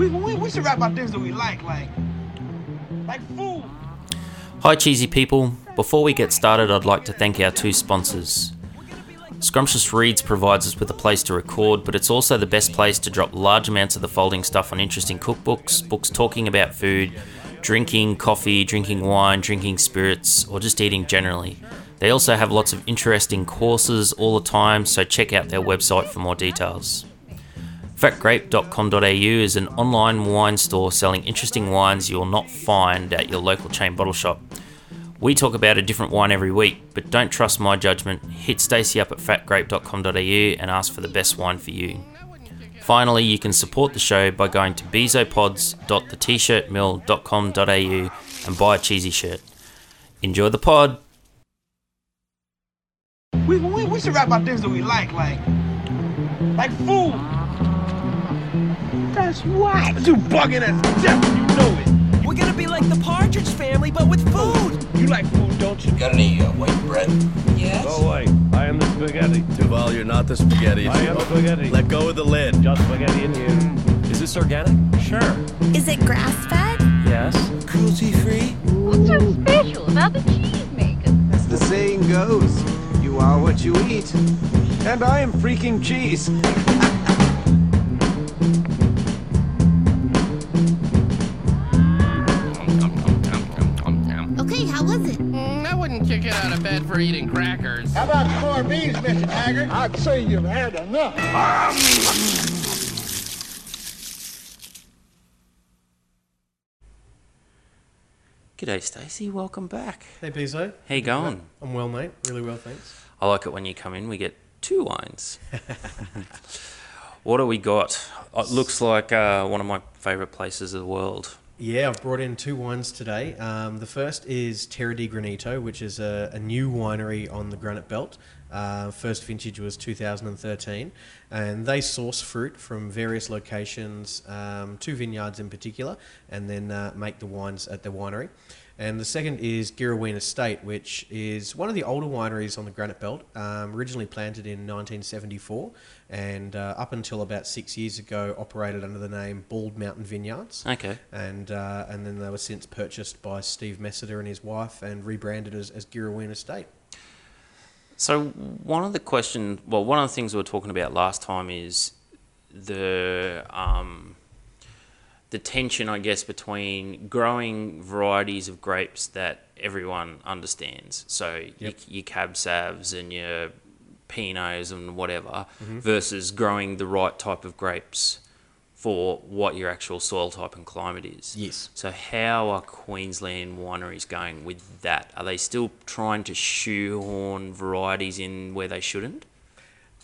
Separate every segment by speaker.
Speaker 1: We, we, we should rap about things that we like, like, like food.
Speaker 2: Hi, cheesy people. Before we get started, I'd like to thank our two sponsors. Scrumptious Reads provides us with a place to record, but it's also the best place to drop large amounts of the folding stuff on interesting cookbooks, books talking about food, drinking coffee, drinking wine, drinking spirits, or just eating generally. They also have lots of interesting courses all the time, so check out their website for more details. Fatgrape.com.au is an online wine store selling interesting wines you will not find at your local chain bottle shop. We talk about a different wine every week, but don't trust my judgment. Hit Stacey up at fatgrape.com.au and ask for the best wine for you. Finally, you can support the show by going to bezopods.thetshirtmill.com.au and buy a cheesy shirt. Enjoy the pod.
Speaker 1: We, we, we should rap about things that we like, like, like food. That's why. You bugging as death, you know it.
Speaker 3: We're gonna be like the Partridge Family, but with food.
Speaker 1: You like food, don't you?
Speaker 4: Got any uh, white bread?
Speaker 3: Yes.
Speaker 5: Go away. I am the spaghetti.
Speaker 4: Duval, you're not the spaghetti.
Speaker 5: I am the spaghetti.
Speaker 4: Let go of the lid.
Speaker 5: Just spaghetti in here.
Speaker 6: Is this organic?
Speaker 5: Sure.
Speaker 7: Is it grass fed?
Speaker 6: Yes.
Speaker 3: Cruelty free.
Speaker 8: What's so special about the cheese cheesemaker?
Speaker 9: As the saying goes, you are what you eat. And I am freaking cheese.
Speaker 10: I wouldn't kick it out of bed for eating crackers.
Speaker 11: How about corned beans, Mr. Taggart? I'd say you've had enough.
Speaker 2: G'day, Stacey. Welcome back.
Speaker 12: Hey, Pizzo.
Speaker 2: How you going?
Speaker 12: I'm well, mate. Really well, thanks.
Speaker 2: I like it when you come in. We get two wines. what do we got? It looks like uh, one of my favourite places of the world.
Speaker 12: Yeah, I've brought in two wines today. Um, the first is Terra di Granito, which is a, a new winery on the Granite Belt. Uh, first vintage was 2013, and they source fruit from various locations, um, two vineyards in particular, and then uh, make the wines at the winery. And the second is Girraween Estate, which is one of the older wineries on the Granite Belt, um, originally planted in 1974, and uh, up until about six years ago operated under the name Bald Mountain Vineyards
Speaker 2: Okay.
Speaker 12: and uh, and then they were since purchased by Steve Messiter and his wife and rebranded as, as Girraween Estate.
Speaker 2: So one of the question, well, one of the things we were talking about last time is the um, the tension, I guess, between growing varieties of grapes that everyone understands. So
Speaker 12: Yep.
Speaker 2: your, your Cab Savs and your Pinots and whatever,
Speaker 12: Mm-hmm.
Speaker 2: versus growing the right type of grapes for what your actual soil type and climate is.
Speaker 12: Yes.
Speaker 2: So how are Queensland wineries going with that? Are they still trying to shoehorn varieties in where they shouldn't?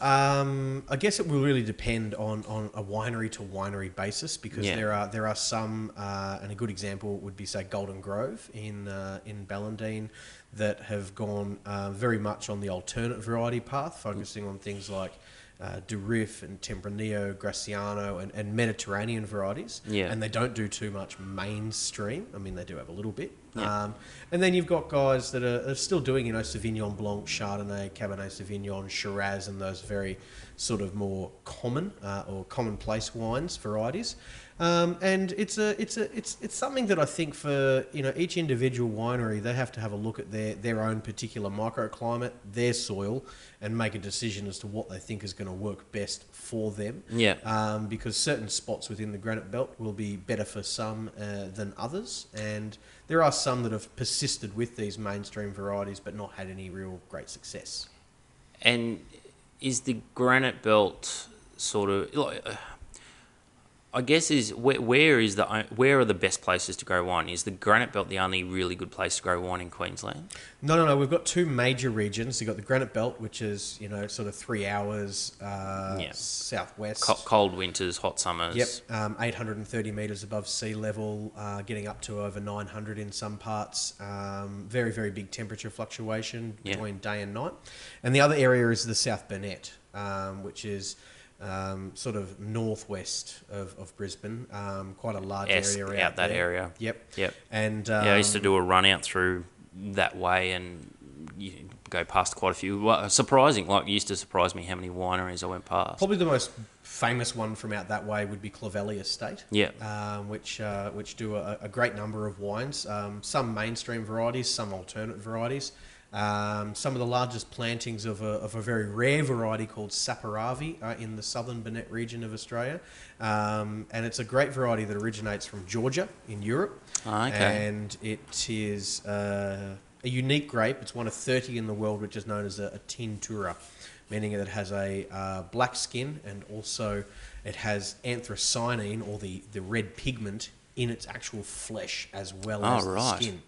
Speaker 12: Um, I guess it will really depend on, on a winery to winery basis because
Speaker 2: Yeah.
Speaker 12: there are there are some, uh, and a good example would be say Golden Grove in uh, in Ballandean, that have gone uh, very much on the alternate variety path, focusing on things like uh, Durif and Tempranillo, Graciano, and, and Mediterranean varieties.
Speaker 2: Yeah.
Speaker 12: And they don't do too much mainstream. I mean, they do have a little bit.
Speaker 2: Yeah.
Speaker 12: Um, and then you've got guys that are, are still doing, you know, Sauvignon Blanc, Chardonnay, Cabernet Sauvignon, Shiraz, and those very sort of more common uh, or commonplace wines varieties. Um, and it's a, it's a, it's, it's something that I think for you know each individual winery they have to have a look at their their own particular microclimate, their soil, and make a decision as to what they think is going to work best for them
Speaker 2: Yeah.
Speaker 12: um, because certain spots within the granite belt will be better for some uh, than others, and there are some that have persisted with these mainstream varieties but not had any real great success.
Speaker 2: And is the granite belt sort of like? I guess is where, where is the where are the best places to grow wine? Is the granite belt the only really good place to grow wine in Queensland?
Speaker 12: No, no, no. We've got two major regions. You've got the granite belt, which is you know sort of three hours uh,
Speaker 2: Yeah.
Speaker 12: southwest.
Speaker 2: Co- cold winters, hot summers.
Speaker 12: Yep, um, 830 metres above sea level, uh, getting up to over 900 in some parts. Um, very, very big temperature fluctuation
Speaker 2: Yeah.
Speaker 12: between day and night. And the other area is the South Burnett, um, which is um, sort of northwest of, of Brisbane, um, quite a large
Speaker 2: Yes,
Speaker 12: area
Speaker 2: out that
Speaker 12: there.
Speaker 2: area.
Speaker 12: Yep.
Speaker 2: Yep.
Speaker 12: And
Speaker 2: yeah, I used to
Speaker 12: um,
Speaker 2: do a run out through that way and you go past quite a few. Well, surprising, like, used to surprise me how many wineries I went past.
Speaker 12: Probably the most famous one from out that way would be Clovelly Estate.
Speaker 2: Yeah.
Speaker 12: Um, which uh, which do a, a great number of wines. Um, some mainstream varieties, some alternate varieties. Um, some of the largest plantings of a, of a very rare variety called Saperavi are in the southern Burnett region of Australia. Um, and it's a great variety that originates from Georgia in Europe.
Speaker 2: Ah, okay.
Speaker 12: And it is uh, a unique grape. It's one of 30 in the world, which is known as a, a teinturier, meaning that it has a uh, black skin and also it has anthocyanin, or the, the red pigment, in its actual flesh as well
Speaker 2: Oh,
Speaker 12: as
Speaker 2: right.
Speaker 12: the skin.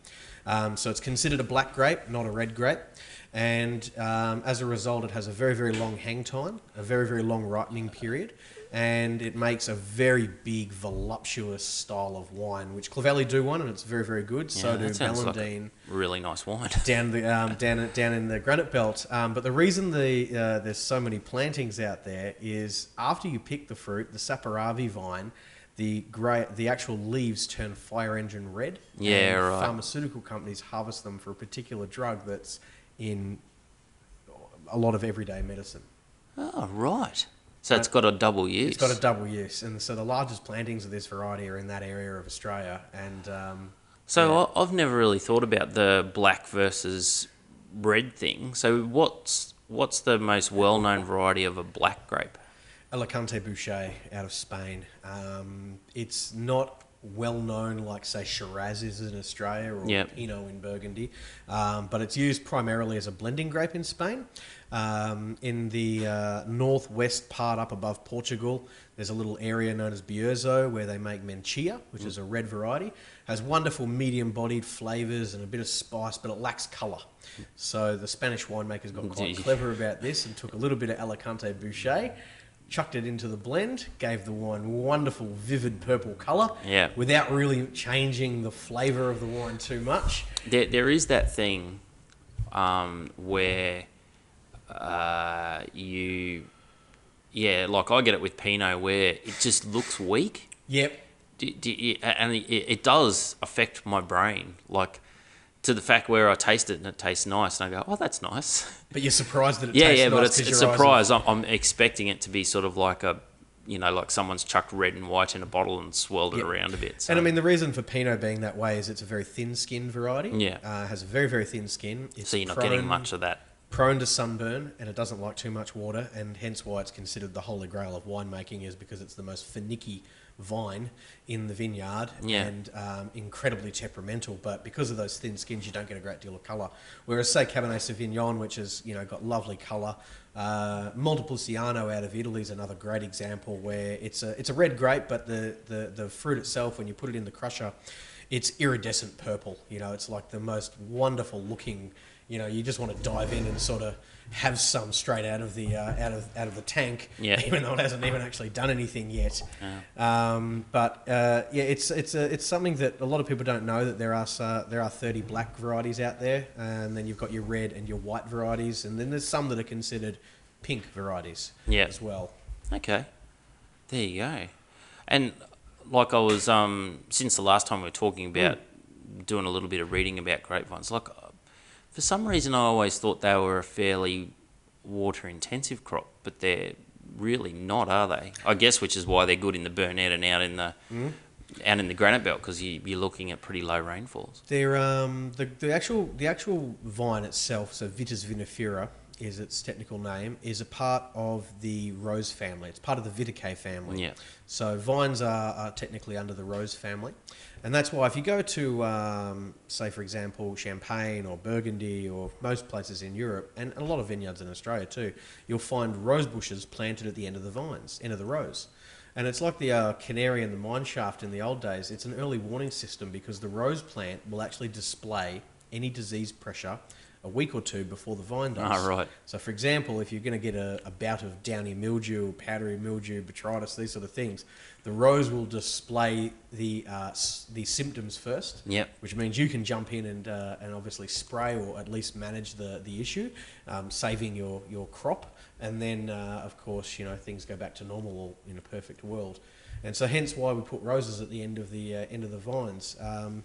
Speaker 12: Um, so it's considered a black grape, not a red grape. And um, as a result, it has a very, very long hang time, a very, very long ripening period, and it makes a very big, voluptuous style of wine, which Clovelly do one, and it's very, very good. so
Speaker 2: Yeah,
Speaker 12: do
Speaker 2: that sounds like really nice wine.
Speaker 12: down the um, down down in the granite belt. Um, but the reason the uh, there's so many plantings out there is after you pick the fruit, the Saperavi vine, the grey, the actual leaves turn fire engine red.
Speaker 2: Yeah,
Speaker 12: and
Speaker 2: right.
Speaker 12: Pharmaceutical companies harvest them for a particular drug that's in a lot of everyday medicine.
Speaker 2: Oh, right. So it's got a double use.
Speaker 12: It's got a double use, and so the largest plantings of this variety are in that area of Australia. And um,
Speaker 2: So
Speaker 12: yeah.
Speaker 2: I've never really thought about the black versus red thing. So what's what's the most well-known variety of a black grape?
Speaker 12: Alicante Bouschet out of Spain. Um, it's not well known like, say, Shiraz is in Australia or
Speaker 2: Yep.
Speaker 12: Pinot in Burgundy, um, but it's used primarily as a blending grape in Spain. Um, in the uh, northwest part up above Portugal, there's a little area known as Bierzo where they make Mencia, which is a red variety. Has wonderful medium bodied flavours and a bit of spice, but it lacks colour. So the Spanish winemakers got quite clever about this and took a little bit of Alicante Bouschet, chucked it into the blend, gave the wine wonderful, vivid purple colour,
Speaker 2: Yeah.
Speaker 12: without really changing the flavour of the wine too much.
Speaker 2: There, there is that thing um, where uh, you, yeah, like I get it with Pinot where it just looks weak.
Speaker 12: Yep.
Speaker 2: D- d- and it, it does affect my brain, like to the fact where I taste it and it tastes nice, and I go, "Oh, that's nice."
Speaker 12: But you're surprised that it
Speaker 2: yeah,
Speaker 12: tastes
Speaker 2: yeah,
Speaker 12: nice
Speaker 2: but it's it's
Speaker 12: your eyes are-
Speaker 2: surprise. I'm, I'm expecting it to be sort of like a, you know, like someone's chucked red and white in a bottle and swirled it around a bit. So.
Speaker 12: And I mean, the reason for Pinot being that way is it's a very thin-skinned variety.
Speaker 2: Yeah.
Speaker 12: uh, has a very very thin skin. It's
Speaker 2: so you're not getting much of that.
Speaker 12: prone to sunburn and it doesn't like too much water and hence why it's considered the holy grail of winemaking is because it's the most finicky vine in the vineyard
Speaker 2: Yeah.
Speaker 12: and um, incredibly temperamental but because of those thin skins you don't get a great deal of colour whereas say Cabernet Sauvignon which has you know got lovely colour uh, Montepulciano out of Italy is another great example where it's a it's a red grape but the, the, the fruit itself when you put it in the crusher it's iridescent purple you know it's like the most wonderful looking you know, you just want to dive in and sort of have some straight out of the uh, out of out of the tank,
Speaker 2: Yeah.
Speaker 12: even though it hasn't even actually done anything yet. Um, but uh, yeah, it's it's a, it's something that a lot of people don't know that there are uh, there are 30 black varieties out there, and then you've got your red and your white varieties, and then there's some that are considered pink varieties
Speaker 2: Yeah.
Speaker 12: as well.
Speaker 2: Okay, there you go. And like I was, um, since the last time we were talking about doing a little bit of reading about grapevines, like uh, for some reason I always thought they were a fairly water intensive crop, but they're really not, are they? I guess which is why they're good in the Burnett and out in the out in the granite belt because you, you're looking at pretty low rainfalls.
Speaker 12: They're um, the, the actual the actual vine itself, so Vitis vinifera is its technical name, is a part of the rose family. It's part of the Vitaceae family.
Speaker 2: Yeah.
Speaker 12: So vines are, are technically under the rose family, and that's why if you go to um, say for example Champagne or Burgundy or most places in Europe and a lot of vineyards in Australia too, you'll find rose bushes planted at the end of the vines, end of the rose. And it's like the uh, canary in the mine shaft in the old days. It's an early warning system because the rose plant will actually display any disease pressure a week or two before the vine dies.
Speaker 2: Ah, right.
Speaker 12: So, for example, if you're going to get a, a bout of downy mildew, powdery mildew, botrytis, these sort of things, the rose will display the uh, s- the symptoms first.
Speaker 2: Yep.
Speaker 12: Which means you can jump in and uh, and obviously spray or at least manage the the issue, um, saving your your crop. And then, uh, of course, you know things go back to normal in a perfect world. And so, hence why we put roses at the end of the uh, end of the vines. Um,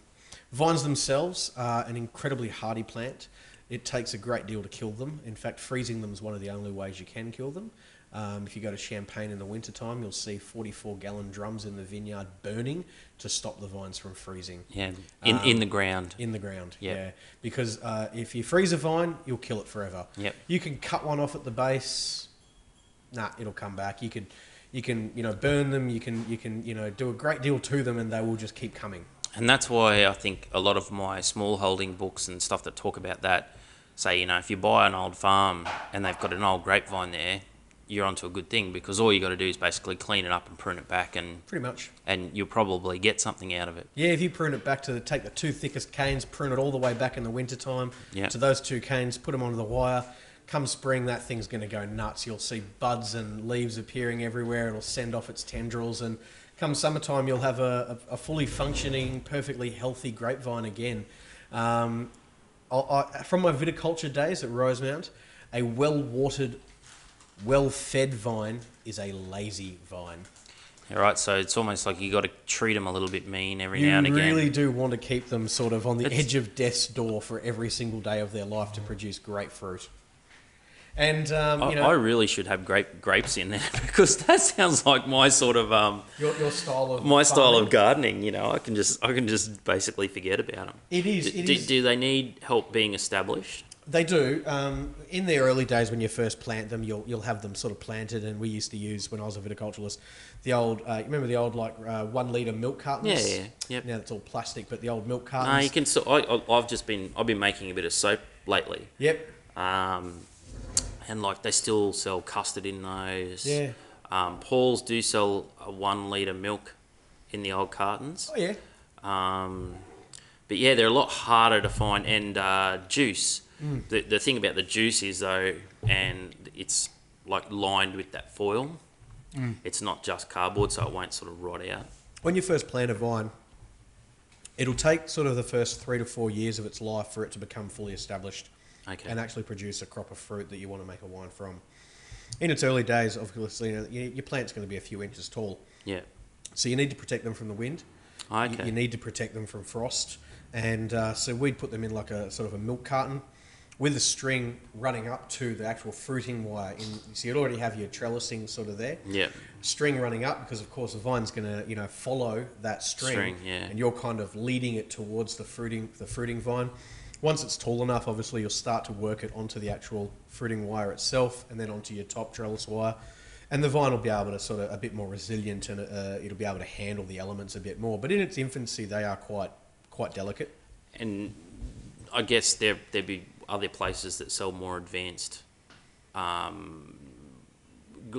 Speaker 12: vines themselves are an incredibly hardy plant. It takes a great deal to kill them. In fact, freezing them is one of the only ways you can kill them. Um, if you go to Champagne in the wintertime, you'll see 44 gallon drums in the vineyard burning to stop the vines from freezing.
Speaker 2: Yeah, in
Speaker 12: Um,
Speaker 2: in the ground.
Speaker 12: In the ground,
Speaker 2: Yep.
Speaker 12: yeah. Because uh, if you freeze a vine, you'll kill it forever.
Speaker 2: Yep.
Speaker 12: You can cut one off at the base. Nah, it'll come back. You can, you can, you know, burn them. You can, you can, you know, do a great deal to them, and they will just keep coming.
Speaker 2: And that's why I think a lot of my small holding books and stuff that talk about that say, you know, if you buy an old farm and they've got an old grapevine there, you're onto a good thing because all you got to do is basically clean it up and prune it back, and
Speaker 12: Pretty much.
Speaker 2: and you'll probably get something out of it.
Speaker 12: Yeah, if you prune it back to the, take the two thickest canes, prune it all the way back in the wintertime
Speaker 2: Yeah.
Speaker 12: to those two canes, put them onto the wire. Come spring, that thing's going to go nuts. You'll see buds and leaves appearing everywhere. It'll send off its tendrils, and come summertime, you'll have a, a, a fully functioning, perfectly healthy grapevine again. Um, I, I, from my viticulture days at Rosemount, a well-watered, well-fed vine is a lazy vine.
Speaker 2: All right, so it's almost like you got to treat them a little bit mean every
Speaker 12: You
Speaker 2: now and again.
Speaker 12: You really do want to keep them sort of on the
Speaker 2: It's-
Speaker 12: edge of death's door for every single day of their life to produce great fruit. And um,
Speaker 2: I,
Speaker 12: you know,
Speaker 2: I really should have grape grapes in there because that sounds like my sort of um,
Speaker 12: your, your style of
Speaker 2: my style of gardening. You know, I can just I can just basically forget about them.
Speaker 12: It is,
Speaker 2: Do,
Speaker 12: it
Speaker 2: do,
Speaker 12: is.
Speaker 2: do they need help being established?
Speaker 12: They do. Um, in the early days, when you first plant them, you'll you'll have them sort of planted. And we used to use when I was a viticulturalist, the old. Uh, you remember the old like uh, one liter milk cartons?
Speaker 2: Yeah, yeah, yep.
Speaker 12: Now it's all plastic, but the old milk
Speaker 2: No,
Speaker 12: cartons.
Speaker 2: you can. So I- I've just been I've been making a bit of soap lately.
Speaker 12: Yep.
Speaker 2: Um, and like they still sell custard in those.
Speaker 12: Yeah.
Speaker 2: Um, Paul's do sell a one liter milk in the old cartons.
Speaker 12: Oh yeah.
Speaker 2: Um, but yeah, they're a lot harder to find. And uh, juice.
Speaker 12: Mm.
Speaker 2: The the thing about the juice is though, and it's like lined with that foil.
Speaker 12: Mm.
Speaker 2: It's not just cardboard, so it won't sort of rot out.
Speaker 12: When you first plant a vine, it'll take sort of the first three to four years of its life for it to become fully established
Speaker 2: Okay.
Speaker 12: and actually produce a crop of fruit that you want to make a wine from. In its early days, obviously, you know, your plant's going to be a few inches tall,
Speaker 2: Yeah.
Speaker 12: so you need to protect them from the wind. You-
Speaker 2: Okay.
Speaker 12: You, need to protect them from frost, and uh, so we'd put them in like a sort of a milk carton with a string running up to the actual fruiting wire. In, so you'd already have your trellising sort of there.
Speaker 2: Yeah.
Speaker 12: String running up because of course the vine's going to you know follow that string,
Speaker 2: String, yeah.
Speaker 12: and you're kind of leading it towards the fruiting the fruiting vine. Once it's tall enough, obviously you'll start to work it onto the actual fruiting wire itself, and then onto your top trellis wire. And the vine will be able to sort of a bit more resilient, and uh, it'll be able to handle the elements a bit more. But in its infancy, they are quite quite delicate.
Speaker 2: And I guess there there be other places that sell more advanced, um,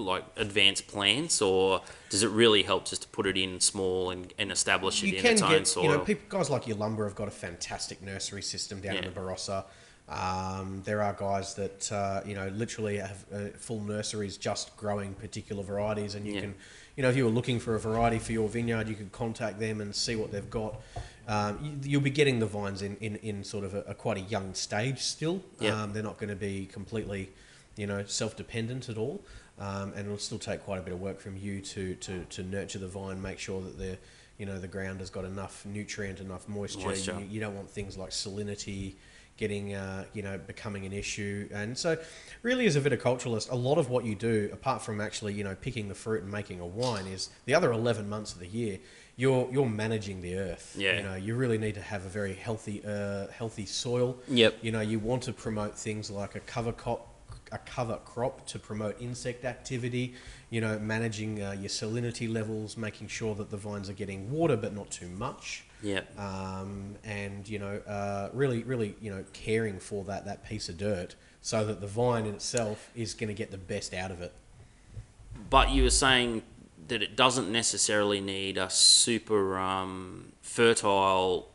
Speaker 2: like advanced plants, or does it really help just to put it in small and, and establish it
Speaker 12: you
Speaker 2: in
Speaker 12: can
Speaker 2: its own
Speaker 12: get,
Speaker 2: soil?
Speaker 12: you know, people, guys like Yalumba have got a fantastic nursery system down in the Barossa. Um, there are guys that uh, you know literally have uh, full nurseries just growing particular varieties, and you
Speaker 2: Yeah.
Speaker 12: can, you know, if you were looking for a variety for your vineyard, you could contact them and see what they've got. Um, you, you'll be getting the vines in, in, in sort of a, a quite a young stage still.
Speaker 2: Yeah.
Speaker 12: Um, they're not going to be completely, you know, self-dependent at all, um, and it'll still take quite a bit of work from you to, to, to nurture the vine, make sure that the, you know, the ground has got enough nutrient, enough moisture.
Speaker 2: Moisture.
Speaker 12: You, you don't want things like salinity getting, uh, you know, becoming an issue. And so, really, as a viticulturalist, a lot of what you do, apart from actually, you know, picking the fruit and making a wine, is the other eleven months of the year. You're, you're managing the earth.
Speaker 2: Yeah.
Speaker 12: You know, you really need to have a very healthy, uh, healthy soil.
Speaker 2: Yep.
Speaker 12: You know, you want to promote things like a cover crop, a cover crop to promote insect activity. You know, managing uh, your salinity levels, making sure that the vines are getting water but not too much.
Speaker 2: Yeah.
Speaker 12: Um, and you know, uh, really, really, you know, caring for that that piece of dirt so that the vine in itself is going to get the best out of it.
Speaker 2: But you were saying that it doesn't necessarily need a super um, fertile,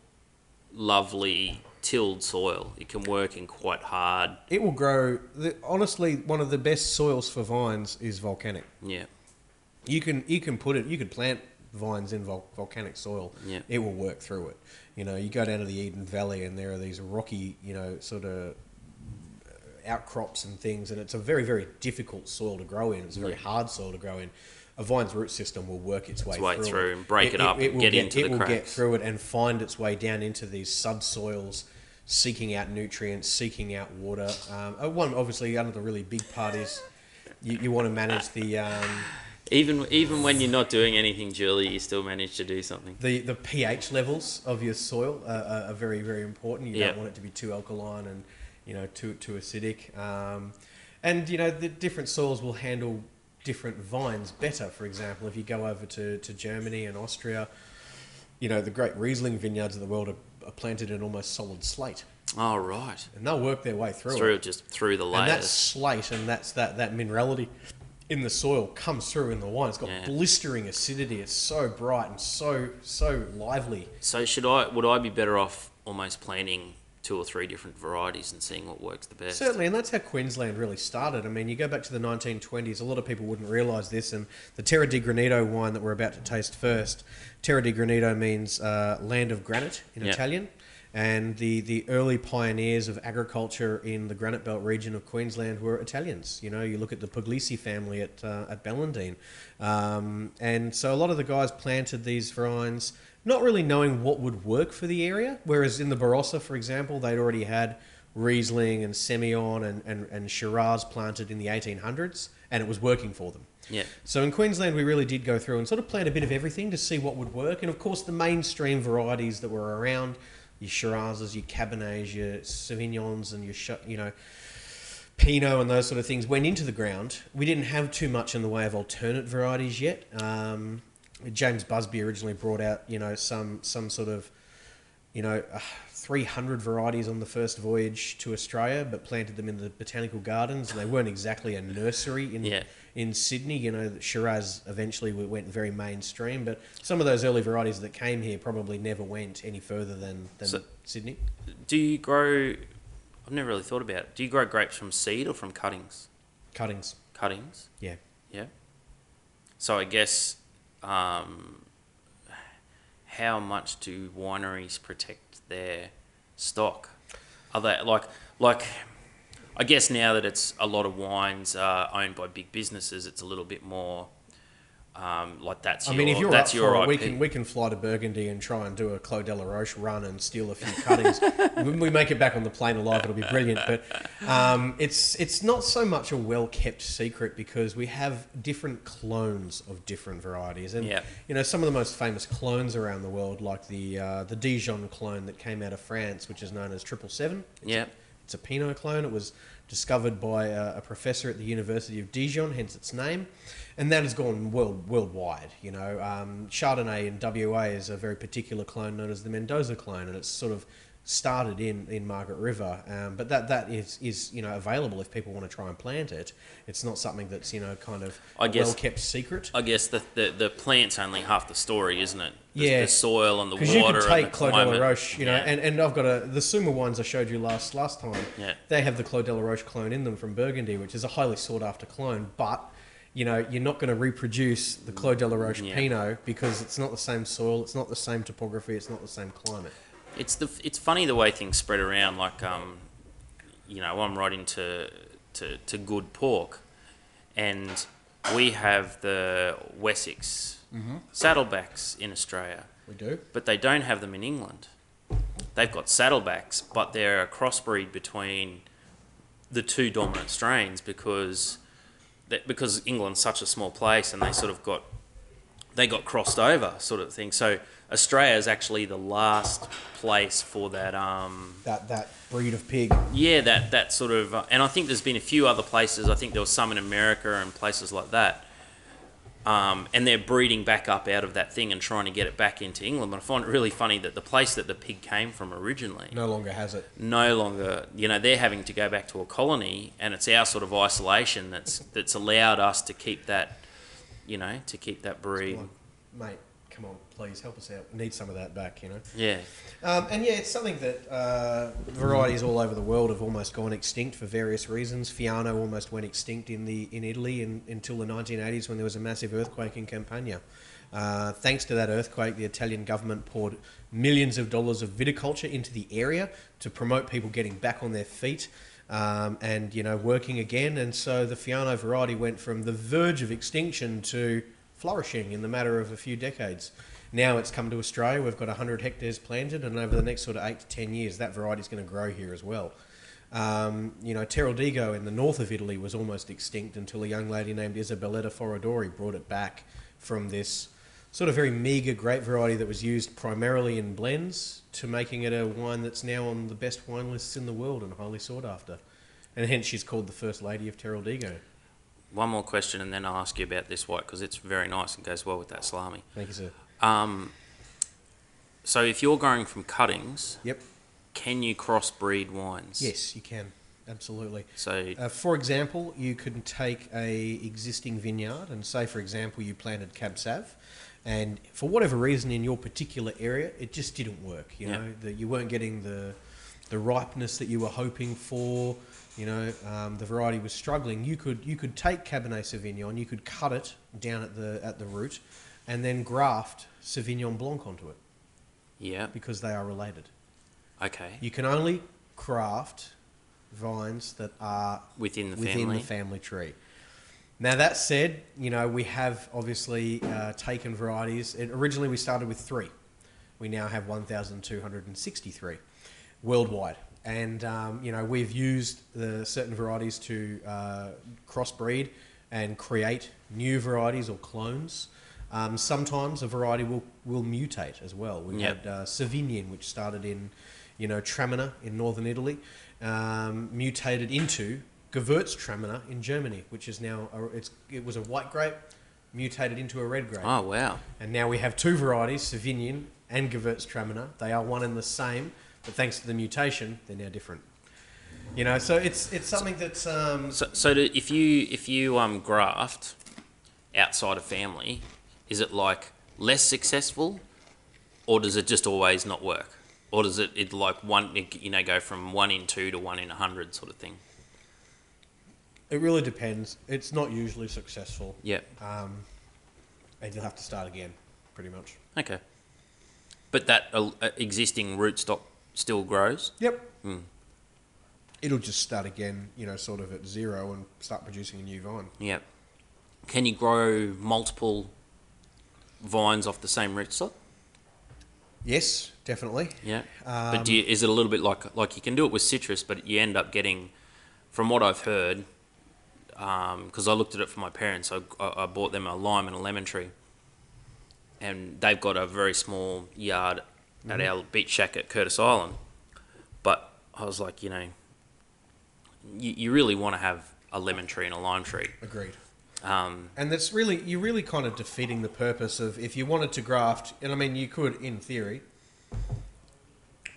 Speaker 2: lovely tilled soil. It can work in quite hard.
Speaker 12: It will grow. The, honestly, one of the best soils for vines is volcanic.
Speaker 2: Yeah.
Speaker 12: You can you can put it. You could plant vines in vol- volcanic soil.
Speaker 2: Yeah.
Speaker 12: It will work through it. You know, you go down to the Eden Valley and there are these rocky, you know, sort of uh, outcrops and things, and it's a very very difficult soil to grow in. It's a very
Speaker 2: Yeah.
Speaker 12: hard soil to grow in. A vine's root system will work its way,
Speaker 2: way
Speaker 12: through,
Speaker 2: through and break it up and
Speaker 12: will
Speaker 2: get into
Speaker 12: it
Speaker 2: the
Speaker 12: will get through it and find its way down into these subsoils seeking out nutrients, seeking out water. Um, uh, one, obviously, another really big part is you, you want to manage the. Um,
Speaker 2: Even even when you're not doing anything, Julie, you still manage to do something.
Speaker 12: the, the pH levels of your soil are, are, very very important. You
Speaker 2: Yeah.
Speaker 12: don't want it to be too alkaline and you know too too acidic. Um, and you know the different soils will handle different vines better. For example, if you go over to, to Germany and Austria, you know the great Riesling vineyards of the world are, are planted in almost solid slate,
Speaker 2: Oh right,
Speaker 12: and they'll work their way through, it.
Speaker 2: through
Speaker 12: it.
Speaker 2: just through the layers.
Speaker 12: And that slate and that's that that minerality in the soil comes through in the wine. It's got
Speaker 2: Yeah.
Speaker 12: blistering acidity. It's so bright and so so lively.
Speaker 2: So should I? Would I be better off almost planting two or three different varieties and seeing what works the best?
Speaker 12: Certainly, and that's how Queensland really started. I mean, you go back to the 1920s, a lot of people wouldn't realise this, and the Terra di Granito wine that we're about to taste first, Terra di Granito means uh, land of granite in
Speaker 2: Yeah.
Speaker 12: Italian, and the, the early pioneers of agriculture in the Granite Belt region of Queensland were Italians. You know, you look at the Puglisi family at, uh, at Ballandean, um, and so a lot of the guys planted these vines not really knowing what would work for the area. Whereas in the Barossa, for example, they'd already had Riesling and Semillon and, and, and Shiraz planted in the 1800s, and it was working for them.
Speaker 2: Yeah.
Speaker 12: So in Queensland, we really did go through and sort of plant a bit of everything to see what would work. And of course, the mainstream varieties that were around, your Shirazes, your Cabernets, your Sauvignons, and your, you know, Pinot and those sort of things went into the ground. We didn't have too much in the way of alternate varieties yet. Um, James Busby originally brought out, you know, some some sort of, you know, uh, 300 varieties on the first voyage to Australia, but planted them in the botanical gardens, and they weren't exactly a nursery in
Speaker 2: Yeah.
Speaker 12: in Sydney. You know, Shiraz eventually went very mainstream, but some of those early varieties that came here probably never went any further than, than
Speaker 2: So-
Speaker 12: Sydney.
Speaker 2: Do you grow? I've never really thought about it. Do you grow grapes from seed or from cuttings?
Speaker 12: Cuttings,
Speaker 2: Cuttings.
Speaker 12: yeah.
Speaker 2: Yeah. So I guess, um, how much do wineries protect their stock? Are they like like? I guess now that it's a lot of wines are owned by big businesses, it's a little bit more. Um, like that's your
Speaker 12: I
Speaker 2: your,
Speaker 12: mean, if you're
Speaker 2: that's
Speaker 12: up
Speaker 2: your
Speaker 12: for it, we can we can fly to Burgundy and try and do a Clos de la Roche run and steal a few cuttings. when we make it back on the plane alive, it'll be brilliant. But um, it's it's not so much a well kept secret because we have different clones of different varieties, and
Speaker 2: Yeah.
Speaker 12: you know some of the most famous clones around the world, like the uh, the Dijon clone that came out of France, which is known as Triple Seven.
Speaker 2: yeah.
Speaker 12: It's a Pinot clone. It was discovered by a, a professor at the University of Dijon, hence its name, and that has gone world worldwide. You know, um, Chardonnay in WA is a very particular clone known as the Mendoza clone, and it's sort of started in, in Margaret River, um, but that that is is you know available if people want to try and plant it. It's not something that's you know kind of
Speaker 2: I guess-
Speaker 12: well kept secret.
Speaker 2: I guess the, the the plant's only half the story, isn't it? The,
Speaker 12: Yeah.
Speaker 2: the soil and the water.
Speaker 12: Because you can take Clos de la. Roche, you know,
Speaker 2: Yeah.
Speaker 12: and, and I've got a the Suma ones I showed you last last time.
Speaker 2: Yeah.
Speaker 12: They have the Clos de la Roche clone in them from Burgundy, which is a highly sought after clone, but you know, you're not going to reproduce the Clos de la Roche
Speaker 2: Yeah.
Speaker 12: Pinot because it's not the same soil, it's not the same topography, it's not the same climate.
Speaker 2: It's the it's funny the way things spread around. Like um, you know, I'm right into to, to good pork, and we have the Wessex saddlebacks in Australia,
Speaker 12: We do.
Speaker 2: but they don't have them in England. They've got saddlebacks, but they're a crossbreed between the two dominant strains because that because England's such a small place and they sort of got they got crossed over sort of thing. So Australia is actually the last place for that. Um,
Speaker 12: That that breed of pig.
Speaker 2: yeah, that that sort of, uh, and I think there's been a few other places. I think there was some in America and places like that. Um, and they're breeding back up out of that thing and trying to get it back into England. But I find it really funny that the place that the pig came from originally
Speaker 12: No longer has it.
Speaker 2: no longer, you know, they're having to go back to a colony, and it's our sort of isolation that's that's allowed us to keep that, you know, to keep that breed.
Speaker 12: Like, mate, please help us out. We need some of that back, you know.
Speaker 2: Yeah,
Speaker 12: Um, and yeah, it's something that uh, varieties all over the world have almost gone extinct for various reasons. Fiano almost went extinct in the in Italy in, until the 1980s when there was a massive earthquake in Campania. Uh, thanks to that earthquake, the Italian government poured millions of dollars of viticulture into the area to promote people getting back on their feet um, and you know working again. And so the Fiano variety went from the verge of extinction to flourishing in the matter of a few decades. Now it's come to Australia. We've got 100 hectares planted, and over the next sort of eight to 10 years, that variety is going to grow here as well. Um, you know, Teroldego in the north of Italy was almost extinct until a young lady named Elisabetta Foradori brought it back from this sort of very meagre grape variety that was used primarily in blends to making it a wine that's now on the best wine lists in the world and highly sought after. And hence she's called the first lady of Teroldego.
Speaker 2: One more question, and then I'll ask you about this white because it's very nice and goes well with that salami.
Speaker 12: Thank you, sir.
Speaker 2: Um, so if you're growing from cuttings,
Speaker 12: Yep.
Speaker 2: can you crossbreed wines?
Speaker 12: Yes, you can. Absolutely.
Speaker 2: So
Speaker 12: Uh, for example, you can take a existing vineyard and say, for example, you planted Cab Sav, and for whatever reason in your particular area, it just didn't work. You
Speaker 2: Yeah.
Speaker 12: know, that you weren't getting the the ripeness that you were hoping for. You know, um, the variety was struggling. You could you could take Cabernet Sauvignon, you could cut it down at the at the root, and then graft Sauvignon Blanc onto it
Speaker 2: yeah,
Speaker 12: because they are related.
Speaker 2: okay,
Speaker 12: You can only craft vines that are
Speaker 2: within the
Speaker 12: within
Speaker 2: family.
Speaker 12: the family tree. Now that said, you know we have obviously uh, taken varieties. It, originally, we started with three. We now have 1,263 worldwide, and um, you know we've used the certain varieties to uh, crossbreed and create new varieties or clones. Um, sometimes a variety will, will mutate as well. We
Speaker 2: Yep.
Speaker 12: had uh, Sauvignon, which started in, you know, Traminer in northern Italy, um, mutated into Gewürztraminer in Germany, which is now a, it's it was a white grape, mutated into a red grape,
Speaker 2: Oh wow,
Speaker 12: and now we have two varieties, Sauvignon and Gewürztraminer. They are one and the same, but thanks to the mutation, they're now different. You know, so it's it's something that's um,
Speaker 2: so so if you if you um graft outside of family, is it like less successful, or does it just always not work, or does it it like one you know go from one in two to one in a hundred sort of thing?
Speaker 12: it really depends. It's not usually successful.
Speaker 2: Yeah.
Speaker 12: Um, and you'll have to start again, pretty much.
Speaker 2: Okay. But that uh, existing rootstock still grows.
Speaker 12: Yep.
Speaker 2: Mm.
Speaker 12: It'll just start again, you know, sort of at zero and start producing a new vine.
Speaker 2: Yeah. Can you grow multiple vines off the same rootstock?
Speaker 12: Yes, definitely.
Speaker 2: Yeah.
Speaker 12: Um,
Speaker 2: but you, is it a little bit like like you can do it with citrus, but you end up getting, from what I've heard, because I looked at it for my parents, I, I bought them a lime and a lemon tree, and they've got a very small yard at
Speaker 12: Mhm.
Speaker 2: our beach shack at Curtis Island, but I was like, you know, you, you really want to have a lemon tree and a lime tree.
Speaker 12: Agreed.
Speaker 2: Um,
Speaker 12: And that's really you're really kind of defeating the purpose of if you wanted to graft, and I mean you could in theory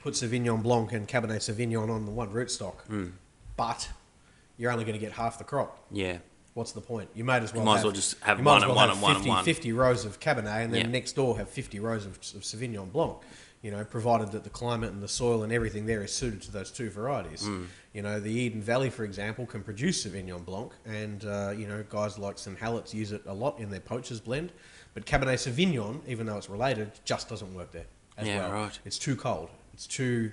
Speaker 12: put Sauvignon Blanc and Cabernet Sauvignon on the one rootstock,
Speaker 2: Mm.
Speaker 12: but you're only going to get half the crop.
Speaker 2: yeah.
Speaker 12: What's the point? You might as
Speaker 2: You
Speaker 12: well
Speaker 2: might as well just have one
Speaker 12: as
Speaker 2: and
Speaker 12: well
Speaker 2: one
Speaker 12: have
Speaker 2: and one and
Speaker 12: 50,
Speaker 2: one.
Speaker 12: 50 rows of Cabernet, and then
Speaker 2: Yeah.
Speaker 12: next door have 50 rows of, of Sauvignon Blanc. You know, provided that the climate and the soil and everything there is suited to those two varieties.
Speaker 2: Mm.
Speaker 12: You know, the Eden Valley, for example, can produce Sauvignon Blanc, and uh, you know, guys like St Halletts use it a lot in their poachers blend. But Cabernet Sauvignon, even though it's related, just doesn't work there as
Speaker 2: Yeah,
Speaker 12: well.
Speaker 2: right.
Speaker 12: It's too cold. It's too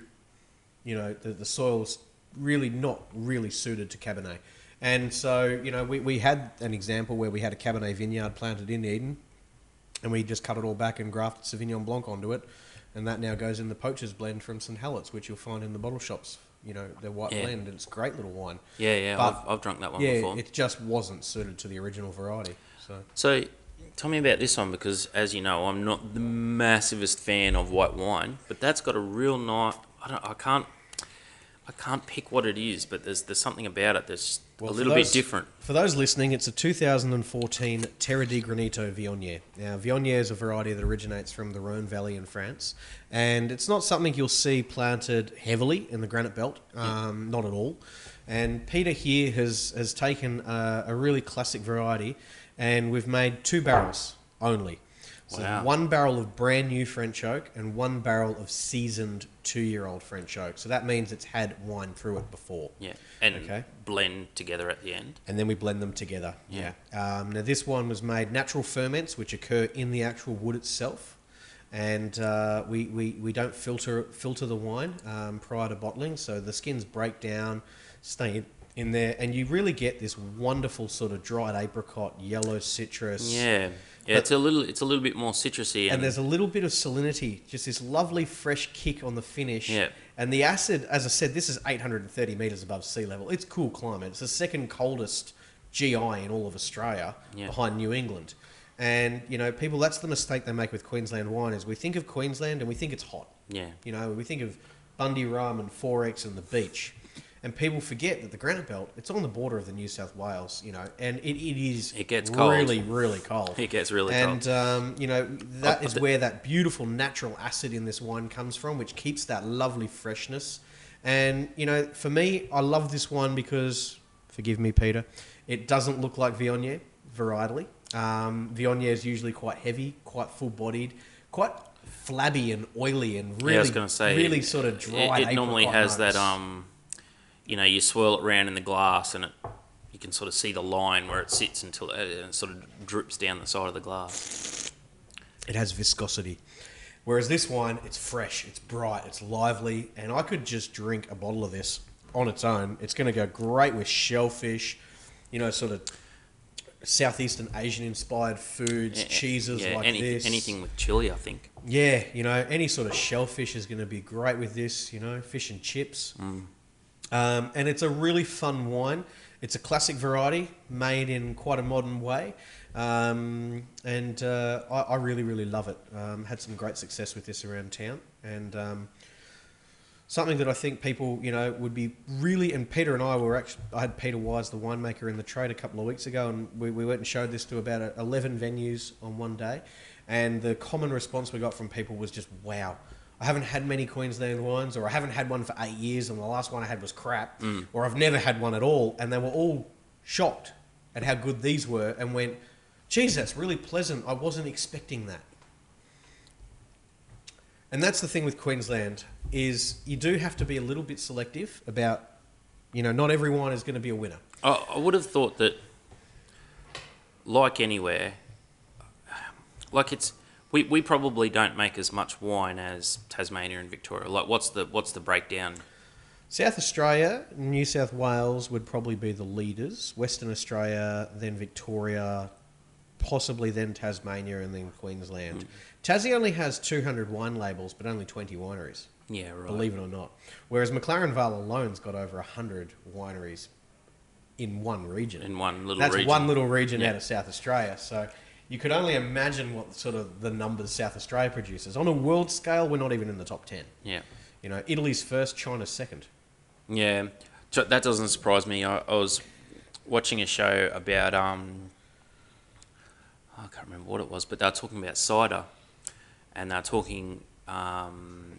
Speaker 12: you know, the, the soil's really not really suited to Cabernet. And so, you know, we, we had an example where we had a Cabernet vineyard planted in Eden, and we just cut it all back and grafted Sauvignon Blanc onto it, and that now goes in the poacher's blend from St Halletts, which you'll find in the bottle shops. You know, their white
Speaker 2: Yeah.
Speaker 12: blend, and it's a great little wine.
Speaker 2: Yeah, yeah,
Speaker 12: But,
Speaker 2: I've, I've drunk that one
Speaker 12: yeah,
Speaker 2: before.
Speaker 12: it just wasn't suited to the original variety. So
Speaker 2: So, tell me about this one because, as you know, I'm not the massivest fan of white wine, but that's got a real nice. I don't. I can't. I can't pick what it is, but there's there's something about it that's
Speaker 12: Well,
Speaker 2: a little
Speaker 12: those-
Speaker 2: bit different.
Speaker 12: For those listening, it's a 2014 Terra di Granito Viognier. Now, Viognier is a variety that originates from the Rhone Valley in France, and it's not something you'll see planted heavily in the granite belt, um, not at all. And Peter here has, has taken a, a really classic variety, and we've made two barrels only. So
Speaker 2: Wow.
Speaker 12: one barrel of brand new French oak and one barrel of seasoned two-year-old French oak. So that means it's had wine through it before.
Speaker 2: Yeah, and
Speaker 12: Okay.
Speaker 2: blend together at the end.
Speaker 12: and then we blend them together.
Speaker 2: Yeah.
Speaker 12: Um, now this one was made natural ferments, which occur in the actual wood itself, and uh, we, we, we don't filter filter the wine um, prior to bottling, so the skins break down, stay in, in there, and you really get this wonderful sort of dried apricot, yellow citrus.
Speaker 2: Yeah. Yeah, it's a little it's a little bit more citrusy
Speaker 12: and
Speaker 2: and,
Speaker 12: there's a little bit of salinity, just this lovely fresh kick on the finish.
Speaker 2: Yeah.
Speaker 12: And the acid, as I said, this is 830 meters above sea level. It's cool climate. It's the second coldest GI in all of Australia,
Speaker 2: Yeah.
Speaker 12: behind New England. And you know, people, that's the mistake they make with Queensland wine is we think of Queensland and we think it's hot.
Speaker 2: yeah.
Speaker 12: You know, we think of Bundy Rum and XXXX and the beach. And people forget that the Granite Belt, it's on the border of the New South Wales, you know, and it, it is
Speaker 2: It gets cold.
Speaker 12: really, really cold.
Speaker 2: It gets really cold.
Speaker 12: and, um, you know, that
Speaker 2: Oh,
Speaker 12: is
Speaker 2: the-
Speaker 12: where that beautiful natural acid in this wine comes from, which keeps that lovely freshness. And, you know, for me, I love this one because, forgive me, Peter, it doesn't look like Viognier varietally. Um, Viognier is usually quite heavy, quite full bodied, quite flabby and oily and really,
Speaker 2: yeah, I was say
Speaker 12: really
Speaker 2: it-
Speaker 12: sort of dry.
Speaker 2: It, it normally has that um, you know, you swirl it around in the glass and it you can sort of see the line where it sits until it, it sort of drips down the side of the glass.
Speaker 12: It has viscosity. Whereas this wine, it's fresh, it's bright, it's lively, and I could just drink a bottle of this on its own. It's going to go great with shellfish, you know, sort of Southeastern Asian inspired foods,
Speaker 2: Yeah,
Speaker 12: cheeses
Speaker 2: yeah,
Speaker 12: like
Speaker 2: any-
Speaker 12: this.
Speaker 2: anything with chili, I think.
Speaker 12: Yeah, you know, any sort of shellfish is going to be great with this, you know, fish and chips.
Speaker 2: Mm.
Speaker 12: Um, and it's a really fun wine. It's a classic variety made in quite a modern way. Um, and uh, I, I really, really love it. Um, had some great success with this around town. And um, something that I think people, you know, would be really. And Peter and I were actually. I had Peter Wise, the winemaker, in the trade a couple of weeks ago, and we, we went and showed this to about uh, eleven venues on one day. And the common response we got from people was just, "Wow." I haven't had many Queensland wines, or I haven't had one for eight years, and the last one I had was crap, mm. or I've never had one at all, and they were all shocked at how good these were, and went, "Geez, that's really pleasant. I wasn't expecting that." And that's the thing with Queensland is you do have to be a little bit selective about, you know, not every wine is going to be a winner.
Speaker 2: I, I would have thought that, like anywhere, like it's we, we probably don't make as much wine as Tasmania and Victoria. Like, what's the what's the breakdown?
Speaker 12: South Australia, New South Wales would probably be the leaders. Western Australia, then Victoria, possibly then Tasmania, and then Queensland. Hmm. Tassie only has 200 wine labels, but only 20 wineries.
Speaker 2: Yeah, right.
Speaker 12: Believe it or not. Whereas McLaren Vale alone's got over 100 wineries in one region.
Speaker 2: In one little
Speaker 12: That's
Speaker 2: region.
Speaker 12: one little region
Speaker 2: Yeah.
Speaker 12: out of South Australia. So you could only imagine what sort of the numbers South Australia produces. On a world scale, we're not even in the top 10.
Speaker 2: Yeah.
Speaker 12: You know, Italy's first, China's second.
Speaker 2: Yeah, that doesn't surprise me. I, I was watching a show about um, I can't remember what it was, but they were talking about cider, and they're talking, um,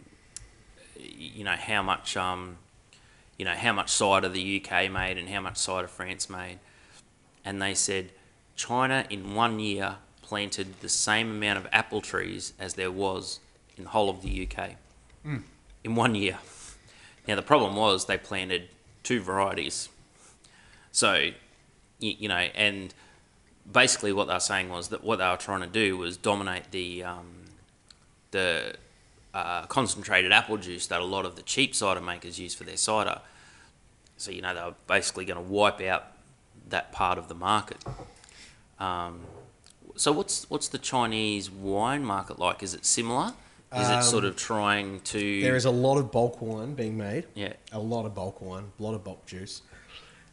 Speaker 2: you know, how much um, you know how much cider the UK made and how much cider France made, and they said China in one year planted the same amount of apple trees as there was in the whole of the UK
Speaker 12: Mm.
Speaker 2: in one year. Now the problem was they planted two varieties, so you, you know, and basically what they were saying was that what they were trying to do was dominate the um, the uh, concentrated apple juice that a lot of the cheap cider makers use for their cider. So you know they were basically going to wipe out that part of the market. Um, so what's what's the Chinese wine market like? Is it similar? Is it sort
Speaker 12: Um,
Speaker 2: of trying to?
Speaker 12: There is a lot of bulk wine being made.
Speaker 2: Yeah.
Speaker 12: A lot of bulk wine, a lot of bulk juice.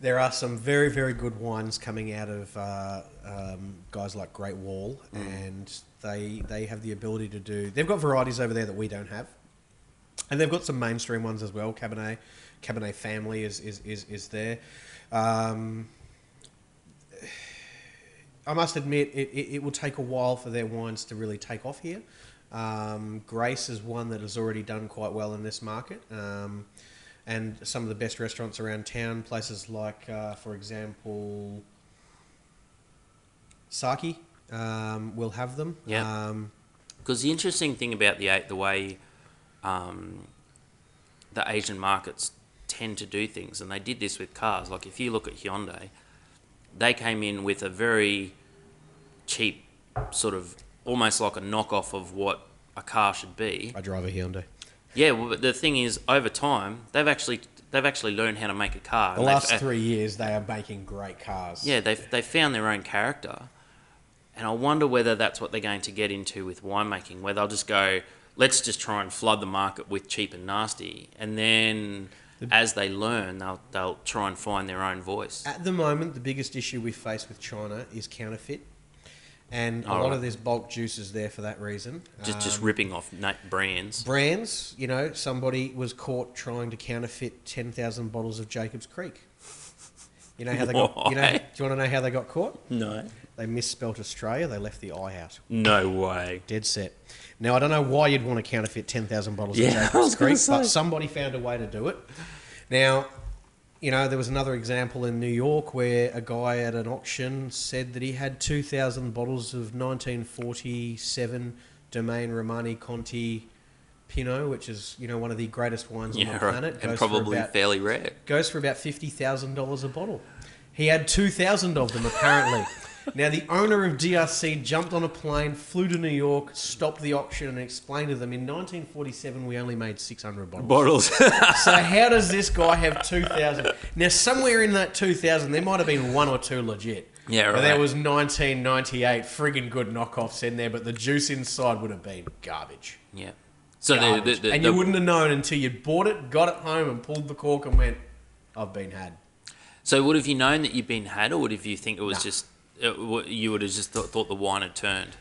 Speaker 12: There are some very, very good wines coming out of uh, um, guys like Great Wall, and they they have the ability to do. They've got varieties over there that we don't have, and they've got some mainstream ones as well. Cabernet, Cabernet family is is is, is there. Um, I must admit, it, it, it will take a while for their wines to really take off here. Um, Grace is one that has already done quite well in this market. Um, and some of the best restaurants around town, places like, uh, for example, Saki, um, will have them.
Speaker 2: Yeah.
Speaker 12: Um,
Speaker 2: Because the interesting thing about the the way um, the Asian markets tend to do things, and they did this with cars. Like if you look at Hyundai, they came in with a very cheap, sort of almost like a knockoff of what a car should be.
Speaker 12: I drive a Hyundai.
Speaker 2: Yeah, well, but the thing is, over time, they've actually they've actually learned how to make a car.
Speaker 12: The
Speaker 2: they've-
Speaker 12: last three years, they are making great cars.
Speaker 2: Yeah, they they found their own character, And I wonder whether that's what they're going to get into with winemaking, where they'll just go, let's just try and flood the market with cheap and nasty. And then as they learn, they'll, they'll try and find their own voice.
Speaker 12: At the moment, the biggest issue we face with China is counterfeit, and a
Speaker 2: All
Speaker 12: lot
Speaker 2: right.
Speaker 12: of this bulk juice is there for that reason.
Speaker 2: Just, just
Speaker 12: Um,
Speaker 2: ripping off na- brands.
Speaker 12: brands. You know, somebody was caught trying to counterfeit ten thousand bottles of Jacobs Creek. You know how they got? You know?
Speaker 2: Why?
Speaker 12: Do you want to know how they got caught?
Speaker 2: No.
Speaker 12: They misspelt Australia. They left the I out.
Speaker 2: No way.
Speaker 12: Dead set. Now I don't know why you'd want to counterfeit ten thousand bottles
Speaker 2: Yeah,
Speaker 12: of
Speaker 2: I
Speaker 12: Jacobs
Speaker 2: was gonna
Speaker 12: Creek,
Speaker 2: say.
Speaker 12: but somebody found a way to do it. Now, you know, there was another example in New York where a guy at an auction said that he had two thousand bottles of nineteen forty seven Domaine Romanée-Conti Pinot, which is you know one of the greatest wines on
Speaker 2: Yeah,
Speaker 12: the
Speaker 2: right.
Speaker 12: planet,
Speaker 2: And
Speaker 12: goes
Speaker 2: probably
Speaker 12: about-
Speaker 2: fairly rare.
Speaker 12: goes for about fifty thousand dollars a bottle. He had two thousand of them apparently. Now the owner of DRC jumped on a plane, flew to New York, stopped the auction, and explained to them in 1947 we only made 600 bottles.
Speaker 2: Bottles.
Speaker 12: so how does this guy have two thousand? Now somewhere in that two thousand there might have been one or two legit.
Speaker 2: Yeah,
Speaker 12: But there was 1998 friggin' good knockoffs in there, but the juice inside would have been garbage.
Speaker 2: yeah. So the, the, the,
Speaker 12: and you wouldn't have known until you bought it, got it home, and pulled the cork and went, "I've been had."
Speaker 2: So would have you known that you'd been had, or would have you think it was
Speaker 12: Nah.
Speaker 2: just it, you would have just thought, thought the wine had turned?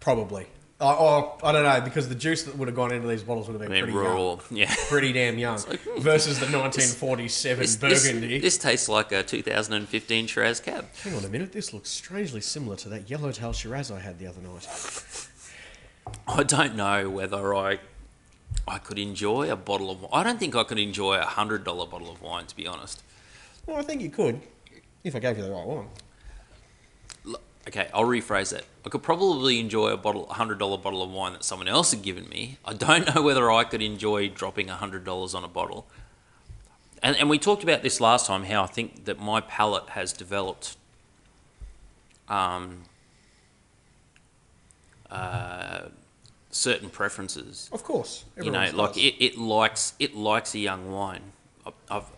Speaker 12: Probably. I, or, I don't know because the juice that would have gone into these bottles would have
Speaker 2: I
Speaker 12: been
Speaker 2: mean,
Speaker 12: pretty
Speaker 2: raw.
Speaker 12: young,
Speaker 2: Yeah.
Speaker 12: pretty damn young, hmm. versus the 1947
Speaker 2: This, this,
Speaker 12: Burgundy.
Speaker 2: this tastes like a 2015 Shiraz Cab.
Speaker 12: Hang on a minute, this looks strangely similar to that Yellowtail Shiraz I had the other night.
Speaker 2: I don't know whether I I could enjoy a bottle of. I don't think I could enjoy a hundred dollar bottle of wine, to be honest.
Speaker 12: Well, I think you could if I gave you the right one.
Speaker 2: Okay, I'll rephrase that. I could probably enjoy a bottle, a hundred dollar bottle of wine that someone else had given me. I don't know whether I could enjoy dropping a hundred dollars on a bottle. And and we talked about this last time. How I think that my palate has developed. Um. Uh, certain preferences.
Speaker 12: Of course,
Speaker 2: you know, like
Speaker 12: does.
Speaker 2: it, it likes it likes a young wine. I've, I've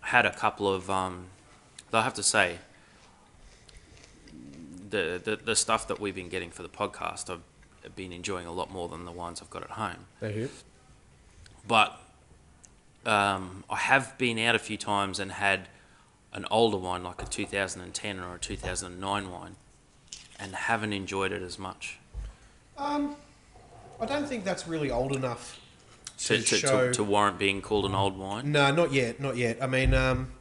Speaker 2: had a couple of. Um, I have to say, the, the the stuff that we've been getting for the podcast, I've been enjoying a lot more than the wines I've got at home.
Speaker 12: They hit.
Speaker 2: But um, I have been out a few times and had an older wine, like a 2010 or a 2009 wine, and haven't enjoyed it as much.
Speaker 12: Um, I don't think that's really old enough
Speaker 2: To,
Speaker 12: to,
Speaker 2: to,
Speaker 12: show.
Speaker 2: to, to warrant being called an old wine.
Speaker 12: No, not yet, not yet. I mean, um,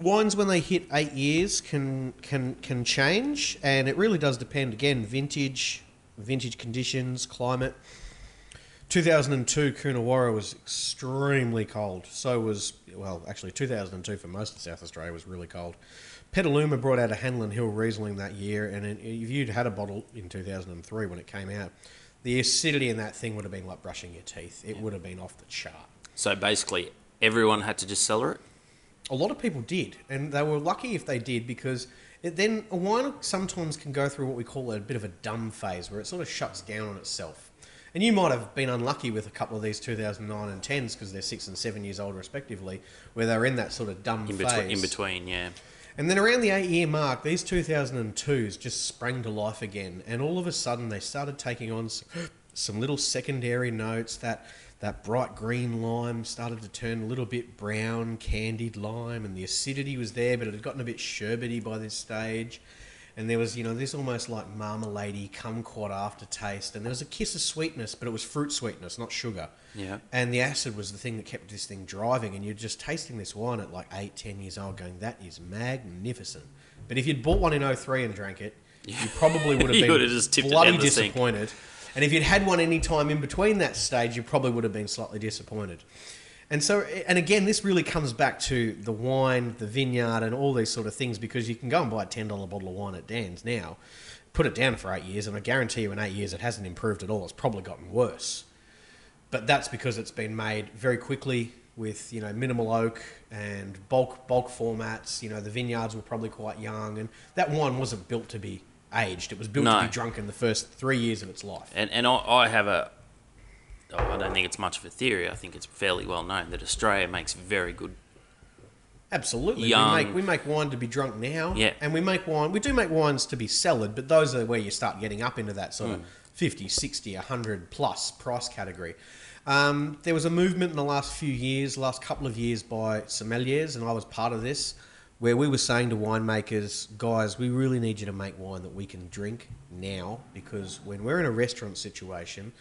Speaker 12: wines when they hit eight years can can can change, and it really does depend. Again, vintage, vintage conditions, climate. 2002 Coonawarra was extremely cold. So was well, actually 2002 for most of South Australia was really cold. Petaluma brought out a Hanlin Hill Riesling that year, and if you'd had a bottle in 2003 when it came out, the acidity in that thing would have been like brushing your teeth. It would have been off the chart.
Speaker 2: So basically, everyone had to just cellar it.
Speaker 12: A lot of people did, and they were lucky if they did because it then a wine sometimes can go through what we call a bit of a dumb phase where it sort of shuts down on itself. And you might have been unlucky with a couple of these 2009 and 10s because they're six and seven years old respectively, where they're in that sort of dumb
Speaker 2: In
Speaker 12: phase.
Speaker 2: between, in between, yeah.
Speaker 12: And then around the eight year mark, these 2002s just sprang to life again. And all of a sudden, they started taking on some little secondary notes. That, that bright green lime started to turn a little bit brown, candied lime. And the acidity was there, but it had gotten a bit sherbety by this stage. And there was, you know, this almost like marmalade kumquat aftertaste. And there was a kiss of sweetness, but it was fruit sweetness, not sugar.
Speaker 2: Yeah.
Speaker 12: And the acid was the thing that kept this thing driving. And you're just tasting this wine at like eight, ten years old, going, that is magnificent. But if you'd bought one in 03 and drank it, you probably would have been
Speaker 2: would've just tipped it
Speaker 12: bloody
Speaker 2: the sink.
Speaker 12: And if you'd had one any time in between that stage, you probably would have been slightly disappointed. And so, and again, this really comes back to the wine, the vineyard, and all these sort of things because you can go and buy a $10 bottle of wine at Dan's now, put it down for eight years, and I guarantee you in eight years it hasn't improved at all. It's probably gotten worse but that's because it's been made very quickly with you know minimal oak and bulk bulk formats. You know the vineyards were probably quite young, and that wine wasn't built to be aged. It was built
Speaker 2: No.
Speaker 12: to be drunk in the first three years of its life.
Speaker 2: And and I, I have a. oh, I don't think it's much of a theory. I think it's fairly well known that Australia makes very good
Speaker 12: Absolutely.
Speaker 2: young.
Speaker 12: We make we make wine to be drunk now.
Speaker 2: Yeah.
Speaker 12: And we make wine we do make wines to be cellared, but those are where you start getting up into that
Speaker 2: Hmm.
Speaker 12: sort of 50, 60, 100 plus price category. Um, there was a movement in the last few years, last couple of years by sommeliers, and I was part of this, where we were saying to winemakers, guys, we really need you to make wine that we can drink now because when we're in a restaurant situation,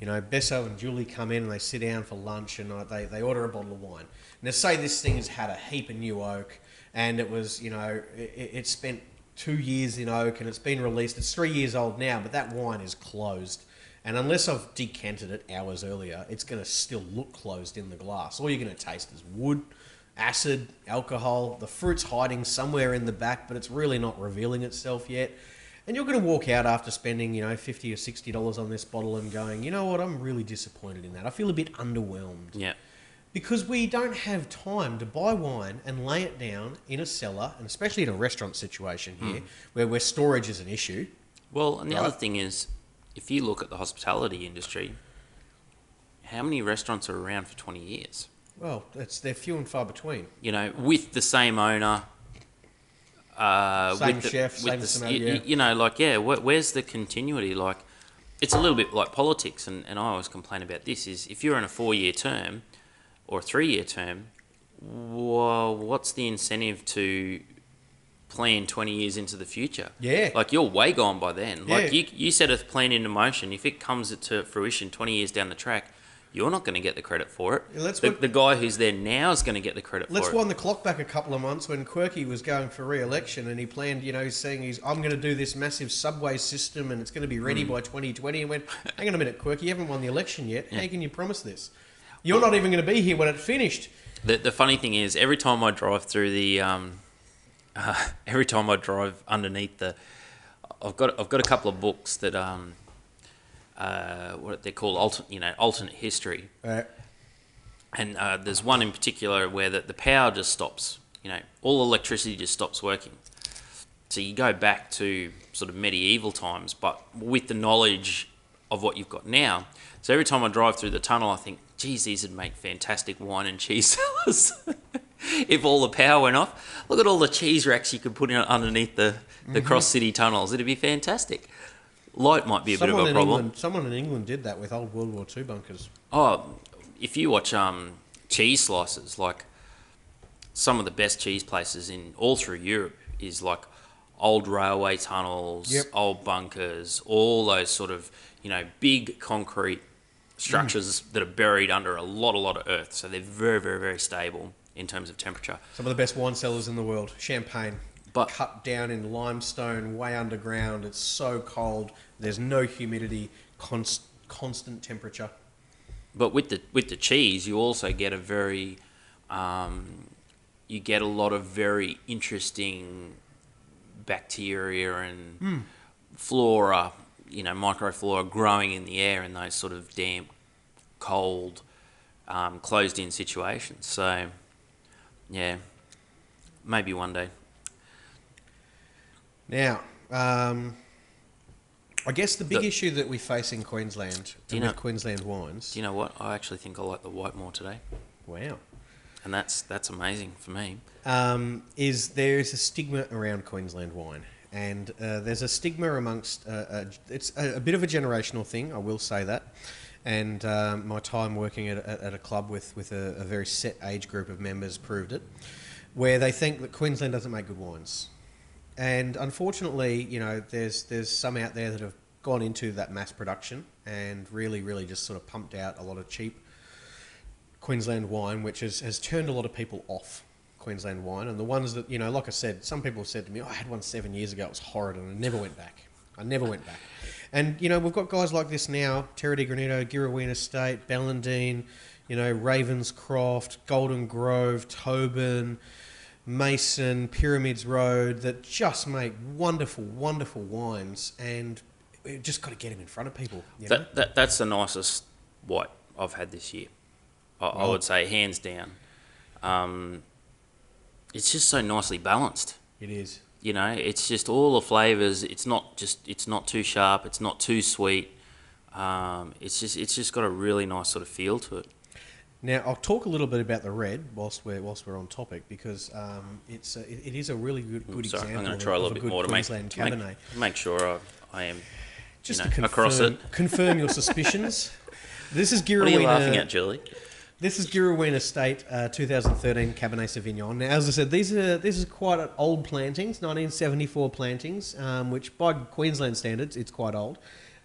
Speaker 12: you know, Besso and Julie come in and they sit down for lunch and uh, they, they order a bottle of wine. Now, say this thing has had a heap of new oak and it was, you know, it, it spent two years in oak and it's been released. It's three years old now, but that wine is closed. And unless I've decanted it hours earlier, it's going to still look closed in the glass. All you're going to taste is wood, acid, alcohol. The fruit's hiding somewhere in the back, but it's really not revealing itself yet. And you're going to walk out after spending, you know, fifty or sixty dollars on this bottle and going, you know what, I'm really disappointed in that. I feel a bit underwhelmed
Speaker 2: Yeah.
Speaker 12: because we don't have time to buy wine and lay it down in a cellar, and especially in a restaurant situation here, hmm. where where storage is an issue.
Speaker 2: Well, and the other thing is, if you look at the hospitality industry, how many restaurants are around for 20 years?
Speaker 12: Well, it's they're few and far between.
Speaker 2: You know, with the same owner. Uh,
Speaker 12: Same
Speaker 2: with the,
Speaker 12: chef,
Speaker 2: with
Speaker 12: same
Speaker 2: the,
Speaker 12: sommelier.
Speaker 2: you, you know, like yeah, wh- where's the continuity? Like, it's a little bit like politics, and, and I always complain about this: is if you're in a four-year term or a three-year term, well, what's the incentive to plan 20 years into the future?
Speaker 12: Yeah.
Speaker 2: Like you're way gone by then.
Speaker 12: Yeah.
Speaker 2: Like you, you set a plan into motion. If it comes to fruition 20 years down the track, you're not going to get the credit for it.
Speaker 12: Yeah, let's
Speaker 2: the,
Speaker 12: put-
Speaker 2: the guy who's there now is going to get the credit
Speaker 12: Let's
Speaker 2: for it.
Speaker 12: wind the clock back a couple of months when Quirky was going for re-election, and he planned, you know, he's saying he's I'm going to do this massive subway system, and it's going to be ready by 2020. And went, hang on a minute, Quirky, you haven't won the election yet. How can you promise this? You're not even going to be here when it's finished.
Speaker 2: The, the funny thing is, every time I drive through the, um, uh, every time I drive underneath the, I've got I've got a couple of books that um, uh, what they call alternate you know, alternate history,
Speaker 12: Uh,
Speaker 2: and uh, there's one in particular where the, the power just stops. You know, all electricity just stops working. So you go back to sort of medieval times, but with the knowledge of what you've got now. So every time I drive through the tunnel, I think, geez, these would make fantastic wine and cheese cellars. if all the power went off, look at all the cheese racks you could put in underneath the, the cross city tunnels. It'd be fantastic. Light might be a bit of
Speaker 12: someone
Speaker 2: a
Speaker 12: in
Speaker 2: problem.
Speaker 12: England, someone in England did that with old World War II bunkers.
Speaker 2: Oh, if you watch um, cheese slices, like some of the best cheese places in all through Europe is like old railway tunnels,
Speaker 12: Yep.
Speaker 2: old bunkers, all those sort of you know big concrete structures that are buried under a lot, a lot of earth. So they're very, very, very stable in terms of temperature.
Speaker 12: Some of the best wine cellars in the world. Champagne.
Speaker 2: But-
Speaker 12: cut down in limestone, way underground. It's so cold. There's no humidity. Const, constant temperature.
Speaker 2: But with the with the cheese, you also get a very, um, you get a lot of very interesting bacteria and flora, you know, microflora growing in the air in those sort of damp, cold, um, closed-in situations. So, yeah, maybe one day.
Speaker 12: Now, um, I guess the big
Speaker 2: The-
Speaker 12: issue that we face in Queensland
Speaker 2: Do you
Speaker 12: with
Speaker 2: know-
Speaker 12: Queensland wines.
Speaker 2: Do you know what? I actually think I like the white more today,
Speaker 12: wow.
Speaker 2: and that's that's amazing for me.
Speaker 12: um, is there is a stigma around Queensland wine, and uh, there's a stigma amongst. Uh, uh, it's a, a bit of a generational thing, I will say that. And um, my time working at, at, at a club with with a, a very set age group of members proved it, where they think that Queensland doesn't make good wines, and unfortunately, you know, there's there's some out there that have gone into that mass production and really, really just sort of pumped out a lot of cheap Queensland wine, which has, has turned a lot of people off Queensland wine. And the ones that, you know, like I said, some people have said to me, oh, I had one seven years ago, it was horrid, and I never went back. I never went back. And, you know, we've got guys like this now Terra di Granito, Girraween Estate, Ballandean, you know, Ravenscroft, Golden Grove, Tobin, Mason, Pyramids Road that just make wonderful, wonderful wines. And we've just got to get them in front of people.
Speaker 2: That, that that's the nicest white I've had this year. I, I would say hands down. Um, it's just so nicely balanced.
Speaker 12: It is.
Speaker 2: You know, it's just all the flavors. It's not just it's not too sharp. It's not too sweet. Um, it's just it's just got a really nice sort of feel to it.
Speaker 12: Now I'll talk a little bit about the red whilst we're whilst we're on topic because um, it's a, it, it is a really good good
Speaker 2: Sorry,
Speaker 12: example.
Speaker 2: I'm going
Speaker 12: of-
Speaker 2: to try a little bit
Speaker 12: good
Speaker 2: more to make, to make,
Speaker 12: Cabernet.
Speaker 2: make sure I, I am
Speaker 12: Just
Speaker 2: you
Speaker 12: to confirm,
Speaker 2: across it.
Speaker 12: confirm your suspicions. This is
Speaker 2: What are you laughing at, Julie?
Speaker 12: This is Girraween Estate, uh, 2013 Cabernet Sauvignon. Now, as I said, these are this is quite old plantings, 1974 plantings, um, which by Queensland standards, it's quite old.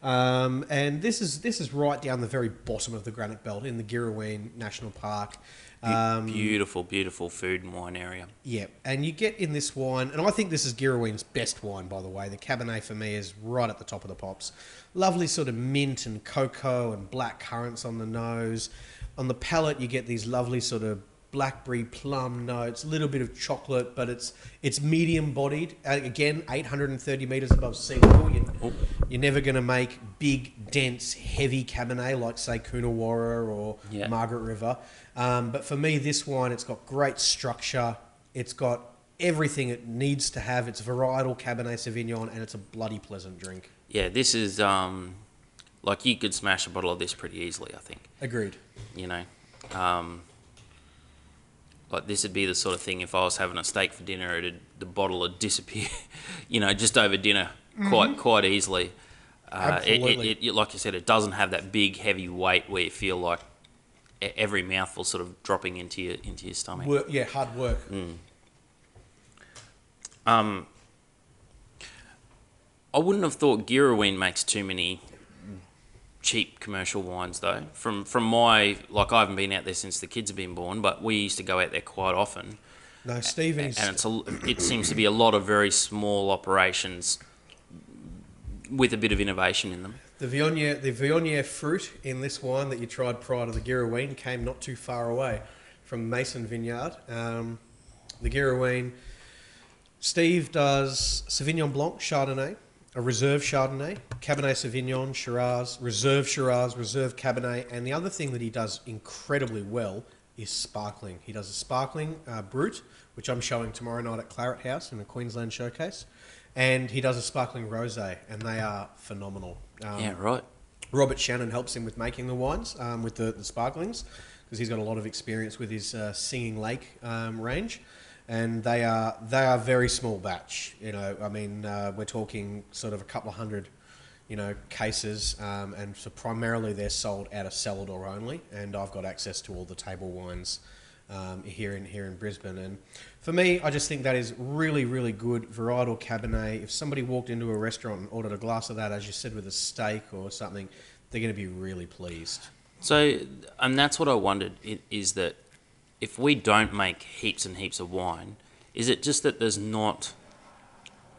Speaker 12: Um, and this is this is right down the very bottom of the Granite Belt in the Girraween National Park. Um,
Speaker 2: beautiful, beautiful food and wine area.
Speaker 12: yeah, and you get in this wine, and I think this is Girraween's best wine, by the way. The Cabernet for me is right at the top of the pops. Lovely sort of mint and cocoa and black currants on the nose. On the palate, you get these lovely sort of blackberry plum notes, a little bit of chocolate, but it's it's medium bodied. Uh, again, 830 meters above sea level. You, you're never going to make big, dense, heavy Cabernet like say Coonawarra or
Speaker 2: Yeah.
Speaker 12: Margaret River. Um, but for me, this wine, it's got great structure. It's got everything it needs to have. It's varietal Cabernet Sauvignon, and it's a bloody pleasant drink.
Speaker 2: Yeah, this is um, like you could smash a bottle of this pretty easily. I think.
Speaker 12: Agreed.
Speaker 2: You know, um, like this would be the sort of thing if I was having a steak for dinner, it'd, the bottle would disappear. you know, just over dinner, quite quite easily. Uh, it, it,
Speaker 12: Absolutely.
Speaker 2: it, it- like you said, it doesn't have that big heavy weight where you feel like every mouthful sort of dropping into your into your stomach.
Speaker 12: Work, yeah, hard work.
Speaker 2: Um, I wouldn't have thought Girraween makes too many cheap commercial wines though. From from my like I haven't been out there since the kids have been born, but we used to go out there quite often.
Speaker 12: No, Steve and
Speaker 2: a, it seems to be a lot of very small operations with a bit of innovation in them.
Speaker 12: the Viognier, the Viognier fruit in this wine that you tried prior to the Girraween came not too far away from Mason Vineyard. Um, the Girraween, Steve does Sauvignon Blanc Chardonnay, a reserve Chardonnay, Cabernet Sauvignon, Shiraz, reserve Shiraz, reserve Cabernet, and the other thing that he does incredibly well is sparkling. He does a sparkling uh, brut, which I'm showing tomorrow night at Claret House in a Queensland showcase, and he does a sparkling rosé, and they are phenomenal. Um,
Speaker 2: yeah, right.
Speaker 12: Robert Channon helps him with making the wines, um, with the, the sparklings, because he's got a lot of experience with his uh, Singing Lake um, range, and they are they are very small batch. You know, I mean, uh, we're talking sort of a couple of hundred, you know, cases, um, and so primarily they're sold out of cellar door only, and I've got access to all the table wines. Um, here in here in Brisbane, and for me, I just think that is really, really good varietal Cabernet. If somebody walked into a restaurant and ordered a glass of that, as you said, with a steak or something, they're going to be really pleased.
Speaker 2: So, and that's what I wondered is that if we don't make heaps and heaps of wine, is it just that there's not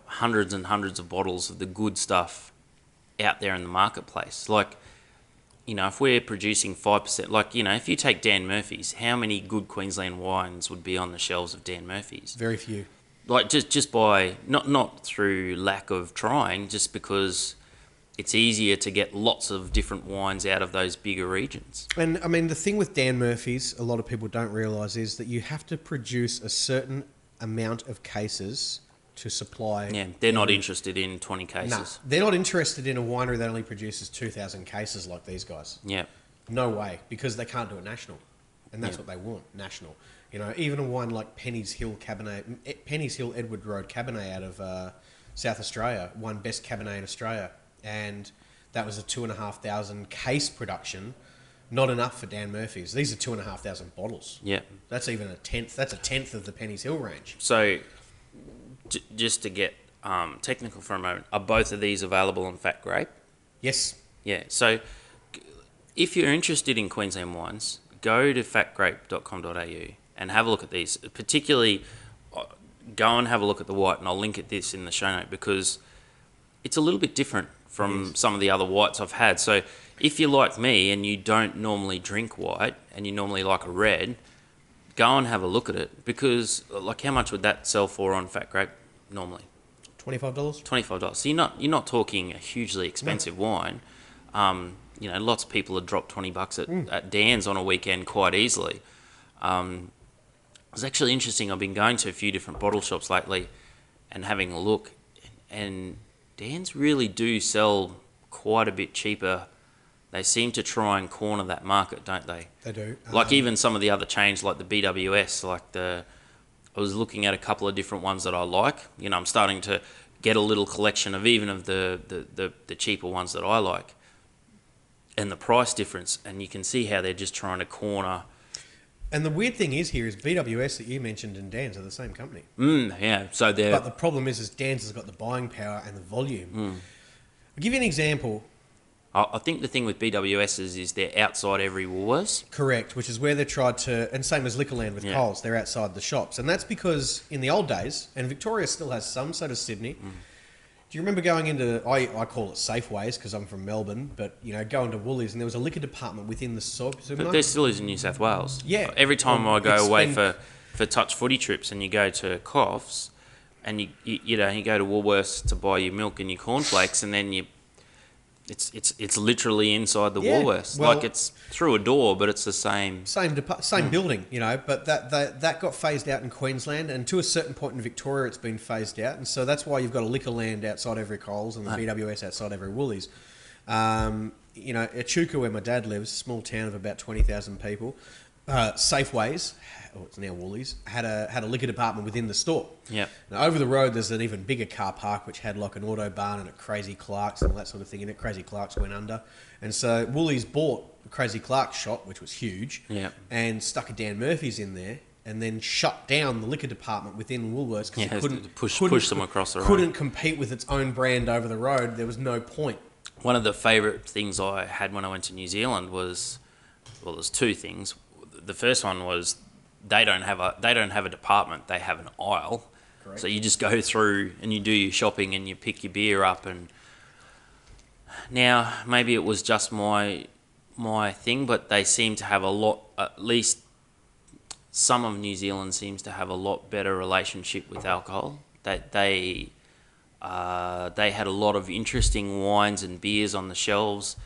Speaker 2: hundreds and hundreds of bottles of the good stuff out there in the marketplace? Like, you know, if we're producing 5%, like, you know, if you take Dan Murphy's, how many good Queensland wines would be on the shelves of Dan Murphy's?
Speaker 12: Very few.
Speaker 2: Like, just, just by, not, not through lack of trying, just because it's easier to get lots of different wines out of those bigger regions.
Speaker 12: And I mean, the thing with Dan Murphy's, a lot of people don't realise, is that you have to produce a certain amount of cases to supply.
Speaker 2: Yeah, they're not interested in 20
Speaker 12: No,
Speaker 2: cases.
Speaker 12: they're not interested in a winery that only produces 2,000 cases like these guys.
Speaker 2: Yeah.
Speaker 12: No way, because they can't do it national, and that's
Speaker 2: Yeah.
Speaker 12: what they want national. You know, even a wine like Penny's Hill Cabernet, eh, Penny's Hill Edward Road Cabernet out of uh, South Australia won best Cabernet in Australia, and that was a two and a half thousand case production. Not enough for Dan Murphy's. These are two and a half thousand bottles.
Speaker 2: Yeah.
Speaker 12: That's even a tenth. That's a tenth of the Penny's Hill range.
Speaker 2: So, j- just to get um, technical for a moment, are both of these available on Fat Grape?
Speaker 12: Yes.
Speaker 2: Yeah. So, if you're interested in Queensland wines, go to fatgrape.com.au and have a look at these. Particularly, uh, go and have a look at the white, and I'll link at this in the show note because it's a little bit different from some of the other whites I've had. So, if you're like me and you don't normally drink white and you normally like a red, go and have a look at it because, like, how much would that sell for on Fat Grape normally?
Speaker 12: Twenty-five dollars.
Speaker 2: Twenty five dollars. So you're not you're not talking a hugely expensive wine. Um, you know, lots of people have dropped twenty bucks at, at Dan's on a weekend quite easily. Um, it's actually interesting. I've been going to a few different bottle shops lately and having a look, and Dan's really do sell quite a bit cheaper they seem to try and corner that market, don't they?
Speaker 12: They do.
Speaker 2: Like
Speaker 12: Um,
Speaker 2: even some of the other chains, like the BWS, like the, I was looking at a couple of different ones that I like. You know, I'm starting to get a little collection of even of the the, the, the cheaper ones that I like, and the price difference, and you can see how they're just trying to corner.
Speaker 12: And the weird thing is here is BWS that you mentioned and Dan's are the same company.
Speaker 2: Mm, yeah, so they're
Speaker 12: But the problem is, is Dan's has got the buying power and the volume.
Speaker 2: Mm.
Speaker 12: I'll give you an example.
Speaker 2: I, I think the thing with BWS is, is they're outside every Woolworths.
Speaker 12: Correct, which is where they tried to, and same as Liquorland with
Speaker 2: Yeah.
Speaker 12: Coles, they're outside the shops, and that's because in the old days, and Victoria still has some, so does Sydney.
Speaker 2: Mm.
Speaker 12: Do you remember going into I, I call it Safeways because I'm from Melbourne, but you know going to Woolies and there was a liquor department within the sub-
Speaker 2: But
Speaker 12: supermarket.
Speaker 2: there still is in New South Wales.
Speaker 12: Yeah.
Speaker 2: Every time
Speaker 12: Well,
Speaker 2: I go
Speaker 12: it's
Speaker 2: away
Speaker 12: been-
Speaker 2: for, for touch footy trips and you go to Coffs and you, you you know you go to Woolworths to buy your milk and your cornflakes and then you it's it's it's literally inside the
Speaker 12: Yeah,
Speaker 2: Woolworths.
Speaker 12: well-
Speaker 2: like it's through a door, but it's the same.
Speaker 12: same depa- same
Speaker 2: Mm.
Speaker 12: building, you know, but that, that that got phased out in Queensland, and to a certain point in Victoria, it's been phased out, and so that's why you've got a Liquorland outside every Coles and the
Speaker 2: Ah.
Speaker 12: BWS outside every Woolies. Um, you know, Echuca, where my dad lives, small town of about twenty thousand people, uh, Safeways, oh, it's now Woolies, had a had a liquor department within the store.
Speaker 2: Yep.
Speaker 12: Now, over the road, there's an even bigger car park which had like an auto barn and a Crazy Clark's and all that sort of thing in it. Crazy Clark's went under, and so Woolies bought the Crazy Clark's shop, which was huge,
Speaker 2: Yep.
Speaker 12: and stuck a Dan Murphy's in there, and then shut down the liquor department within Woolworths because
Speaker 2: Yeah,
Speaker 12: it couldn't
Speaker 2: push-
Speaker 12: couldn't-
Speaker 2: push them across the road.
Speaker 12: Couldn't compete with its own brand over the road. There was no point.
Speaker 2: One of the favourite things I had when I went to New Zealand was, well, there's two things. The first one was they don't have a they don't have a department. They have an aisle.
Speaker 12: Correct.
Speaker 2: So you just go through and you do your shopping and you pick your beer up and. Now maybe it was just my my thing, but they seem to have a lot. At least some of New Zealand seems to have a lot better relationship with alcohol. That they uh, they had a lot of interesting wines and beers on the shelves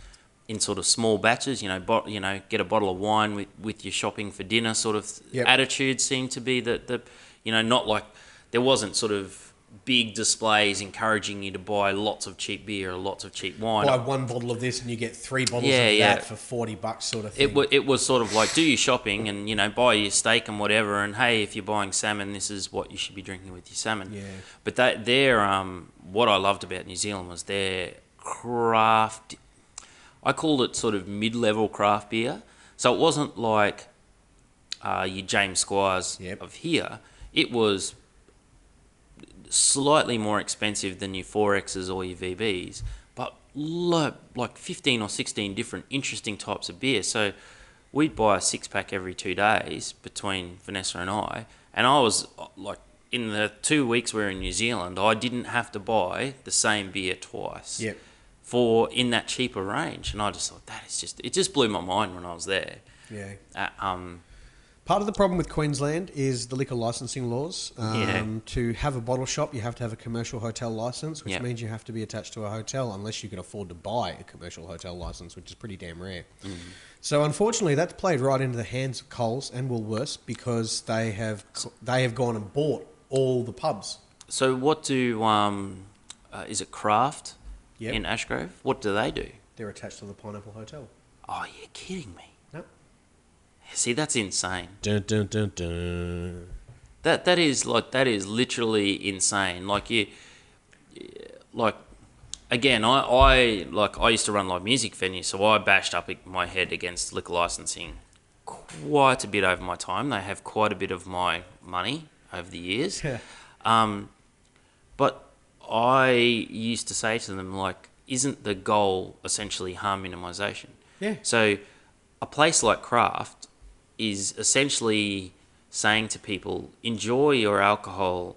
Speaker 2: in sort of small batches. You know, bot, you know, get a bottle of wine with, with your shopping for dinner. Sort of
Speaker 12: Yep.
Speaker 2: attitude seemed to be that the, you know, not like there wasn't sort of big displays encouraging you to buy lots of cheap beer or lots of cheap wine.
Speaker 12: Buy one bottle of this and you get three bottles
Speaker 2: Yeah,
Speaker 12: of
Speaker 2: yeah.
Speaker 12: that for forty bucks, sort of thing.
Speaker 2: It, wa it was sort of like do your shopping and you know buy your steak and whatever and hey if you're buying salmon this is what you should be drinking with your salmon
Speaker 12: Yeah.
Speaker 2: but that their um what I loved about New Zealand was their craft I called it sort of mid-level craft beer so it wasn't like uh, your James Squires
Speaker 12: Yep.
Speaker 2: of here it was slightly more expensive than your 4Xs or your VBs, but like 15 or 16 different interesting types of beer. So we'd buy a six pack every two days between Vanessa and I, and I was uh, like, in the two weeks we were in New Zealand, I didn't have to buy the same beer twice.
Speaker 12: Yep.
Speaker 2: For in that cheaper range, and I just thought that is just it just blew my mind when I was there.
Speaker 12: yeah.
Speaker 2: Uh, um,
Speaker 12: Part of the problem with Queensland is the liquor licensing laws. Um,
Speaker 2: Yeah.
Speaker 12: To have a bottle shop, you have to have a commercial hotel license, which
Speaker 2: Yeah.
Speaker 12: means you have to be attached to a hotel unless you can afford to buy a commercial hotel license, which is pretty damn rare.
Speaker 2: Mm.
Speaker 12: So unfortunately, that's played right into the hands of Coles and Woolworths because they have they have gone and bought all the pubs.
Speaker 2: so what do um, uh, is it Craft
Speaker 12: Yep.
Speaker 2: in Ashgrove? What do they do?
Speaker 12: They're attached to the Pineapple Hotel.
Speaker 2: Oh, you're kidding me.
Speaker 12: Nope.
Speaker 2: See, that's insane.
Speaker 12: Dun, dun, dun, dun.
Speaker 2: That that is like that is literally insane. Like you, like again, I, I like I used to run live music venues, so I bashed up my head against liquor licensing quite a bit over my time. They have quite a bit of my money over the years.
Speaker 12: Yeah.
Speaker 2: Um, but I used to say to them like, isn't the goal essentially harm minimization?
Speaker 12: Yeah.
Speaker 2: So, a place like Craft is essentially saying to people, enjoy your alcohol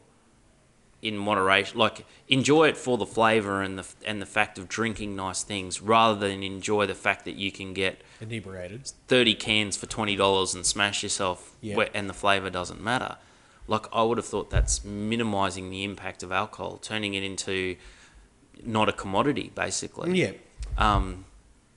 Speaker 2: in moderation. Like, enjoy it for the flavor and the and the fact of drinking nice things, rather than enjoy the fact that you can get
Speaker 12: Inebriated.
Speaker 2: thirty cans for twenty dollars and smash yourself,
Speaker 12: Yeah.
Speaker 2: and the flavor doesn't matter. Like, I would have thought that's minimizing the impact of alcohol, turning it into not a commodity, basically.
Speaker 12: Yeah.
Speaker 2: Um,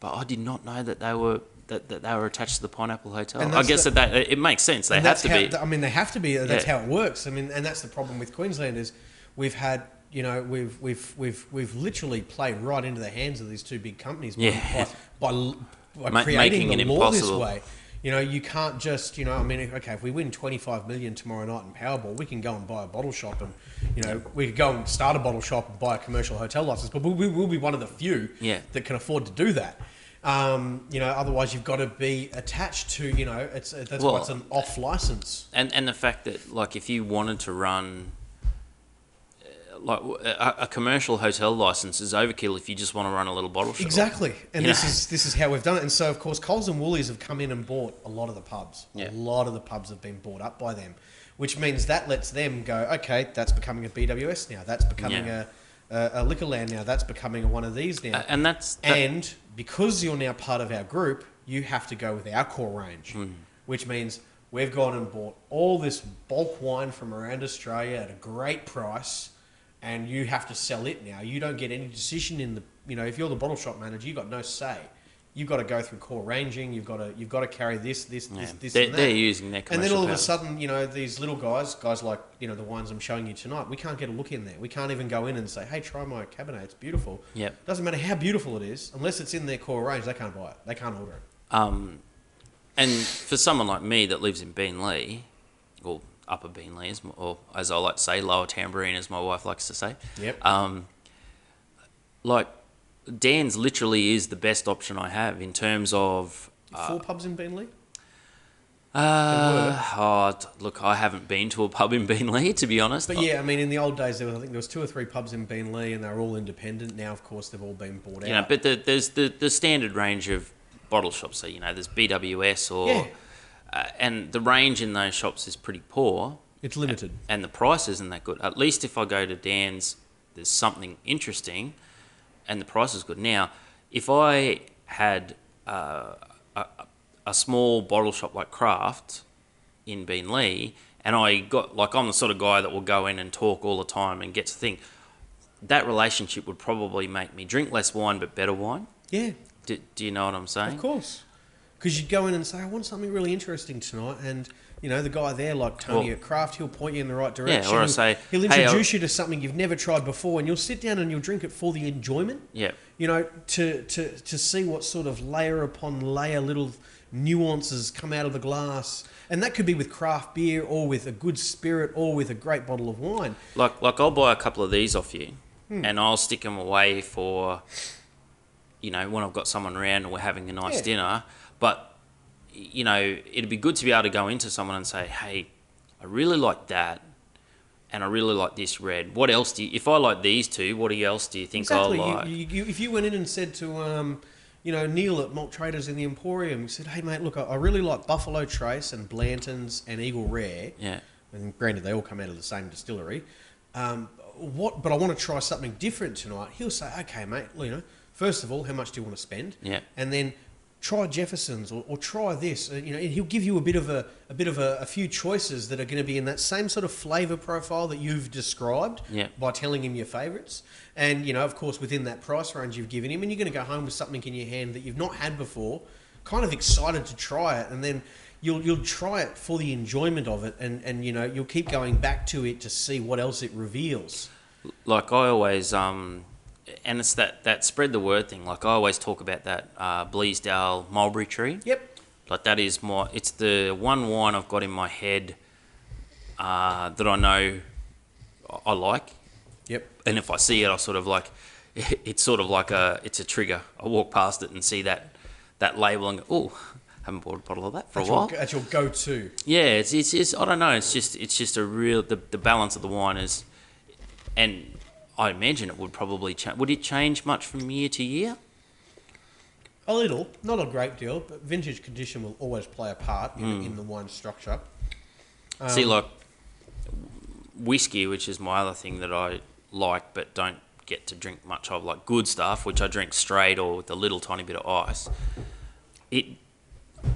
Speaker 2: but I did not know that they were that, that they were attached to the Pineapple Hotel. I guess
Speaker 12: the-
Speaker 2: that, it makes sense. They have to
Speaker 12: how,
Speaker 2: be.
Speaker 12: I mean, they have to be. That's
Speaker 2: Yeah.
Speaker 12: how it works. I mean, and that's the problem with Queensland is we've had you know, we've we've we've we've literally played right into the hands of these two big companies by,
Speaker 2: Yeah.
Speaker 12: by, by, by
Speaker 2: Ma-
Speaker 12: creating the
Speaker 2: it
Speaker 12: law this
Speaker 2: impossible.
Speaker 12: way. You know, you can't just, you know, I mean, okay, if we win 25 million tomorrow night in Powerball, we can go and buy a bottle shop and, you know, we could go and start a bottle shop and buy a commercial hotel license, but we, will be one of the few
Speaker 2: Yeah.
Speaker 12: that can afford to do that. Um, you know, otherwise you've got to be attached to, you know, it's that's
Speaker 2: Well,
Speaker 12: an off license.
Speaker 2: and and the fact that like if you wanted to run like a, a commercial hotel license is overkill if you just want to run a little bottle shop.
Speaker 12: Exactly, and
Speaker 2: You
Speaker 12: this
Speaker 2: know?
Speaker 12: is this is how we've done it. And so, of course, Coles and Woolies have come in and bought a lot of the pubs.
Speaker 2: Yeah.
Speaker 12: A lot of the pubs have been bought up by them, which means that lets them go. Okay, that's becoming a BWS now. That's becoming
Speaker 2: Yeah.
Speaker 12: a, a a Liquorland now. That's becoming a one of these now.
Speaker 2: Uh, and that's that-
Speaker 12: and because you're now part of our group, you have to go with our core range,
Speaker 2: Hmm.
Speaker 12: which means we've gone and bought all this bulk wine from around Australia at a great price, and you have to sell it now. You don't get any decision in the, you know, if you're the bottle shop manager, you've got no say. You've got to go through core ranging. You've got to you've got to carry this this this
Speaker 2: Yeah.
Speaker 12: this.
Speaker 2: They're-
Speaker 12: and that.
Speaker 2: they're using their
Speaker 12: And then all of a sudden, you know, these little guys, guys like you know the wines I'm showing you tonight, we can't get a look in there. We can't even go in and say, "Hey, try my Cabernet. It's beautiful."
Speaker 2: Yep.
Speaker 12: Doesn't matter how beautiful it is, unless it's in their core range, they can't buy it. They can't order it.
Speaker 2: Um, and for someone like me that lives in Beenleigh, or Upper as, or as I like to say, Lower Tamborine, as my wife likes to say.
Speaker 12: Yep.
Speaker 2: Um, like Dan's literally is the best option I have in terms of.
Speaker 12: Four pubs in Beenleigh.
Speaker 2: Uh, oh, look, I haven't been to a pub in Beenleigh to be honest.
Speaker 12: But yeah, I mean, in the old days, there was, I think there was two or three pubs in Beenleigh, and they were all independent. Now, of course, they've all been bought out.
Speaker 2: you know, but the, there's the, the standard range of bottle shops. So you know, there's BWS or,
Speaker 12: Yeah.
Speaker 2: Uh, and the range in those shops is pretty poor.
Speaker 12: it's limited.
Speaker 2: and the price isn't that good. At least if I go to Dan's, there's something interesting, and the price is good. Now, if I had uh, a, a small bottle shop like Craft in Beenleigh, and I got like I'm the sort of guy that will go in and talk all the time and get to think that relationship would probably make me drink less wine but better wine.
Speaker 12: Yeah,
Speaker 2: Do, do you know what I'm saying?
Speaker 12: of course. Because you'd go in and say, "I want something really interesting tonight," and you know the guy there, like Tony
Speaker 2: Well-
Speaker 12: at Craft, he'll point you in the right direction.
Speaker 2: Yeah, or I
Speaker 12: He'll-
Speaker 2: say,
Speaker 12: he'll introduce
Speaker 2: I-
Speaker 12: you to something you've never tried before, and you'll sit down and you'll drink it for the enjoyment.
Speaker 2: Yeah.
Speaker 12: you know, to, to, to see what sort of layer upon layer little nuances come out of the glass. And that could be with craft beer or with a good spirit or with a great bottle of wine.
Speaker 2: Like, like I'll buy a couple of these off you,
Speaker 12: Hmm.
Speaker 2: and I'll stick them away for, you know, when I've got someone around and we're having a nice
Speaker 12: Yeah.
Speaker 2: dinner. But, you know, it'd be good to be able to go into someone and say, "Hey, I really like that, and I really like this red. What else do you? If I like these two, what else do you think
Speaker 12: Exactly.
Speaker 2: I like?"
Speaker 12: You, you, if you went in and said to, um, you know, Neil at Malt Traders in the Emporium, you said, hey, mate, look, I, I really like Buffalo Trace and Blanton's and Eagle Rare.
Speaker 2: yeah,
Speaker 12: and granted they all come out of the same distillery. Um, what? But I want to try something different tonight. He'll say, "Okay, mate. You know, first of all, how much do you want to spend?
Speaker 2: Yeah.
Speaker 12: and then try Jefferson's or, or try this. Uh, you know, and he'll give you a bit of a a bit of a, a few choices that are going to be in that same sort of flavour profile that you've described.
Speaker 2: Yeah.
Speaker 12: by telling him your favourites, and you know, of course, within that price range you've given him, and you're going to go home with something in your hand that you've not had before, kind of excited to try it, and then you'll you'll try it for the enjoyment of it, and and you know you'll keep going back to it to see what else it reveals.
Speaker 2: like I always um, and it's that that spread the word thing. Like I always talk about that uh, Bleasdale mulberry tree.
Speaker 12: Yep.
Speaker 2: Like that is my. It's the one wine I've got in my head uh, that I know I like,
Speaker 12: Yep.
Speaker 2: and if I see it, I sort of like. It's sort of like a. It's a trigger. I walk past it and see that that label and go, oh, haven't bought a bottle of that for
Speaker 12: That's
Speaker 2: a while.
Speaker 12: your, that's your go-to.
Speaker 2: Yeah, it's, it's, it's I don't know. It's just it's just a real the, the balance of the wine is, and I imagine it would probably change. Would it change much from year to year?
Speaker 12: A little, not a great deal, but vintage condition will always play a part in,
Speaker 2: Hmm.
Speaker 12: in the wine structure.
Speaker 2: See,
Speaker 12: Um,
Speaker 2: like whiskey, which is my other thing that I like but don't get to drink much of, like good stuff, which I drink straight or with a little tiny bit of ice. It,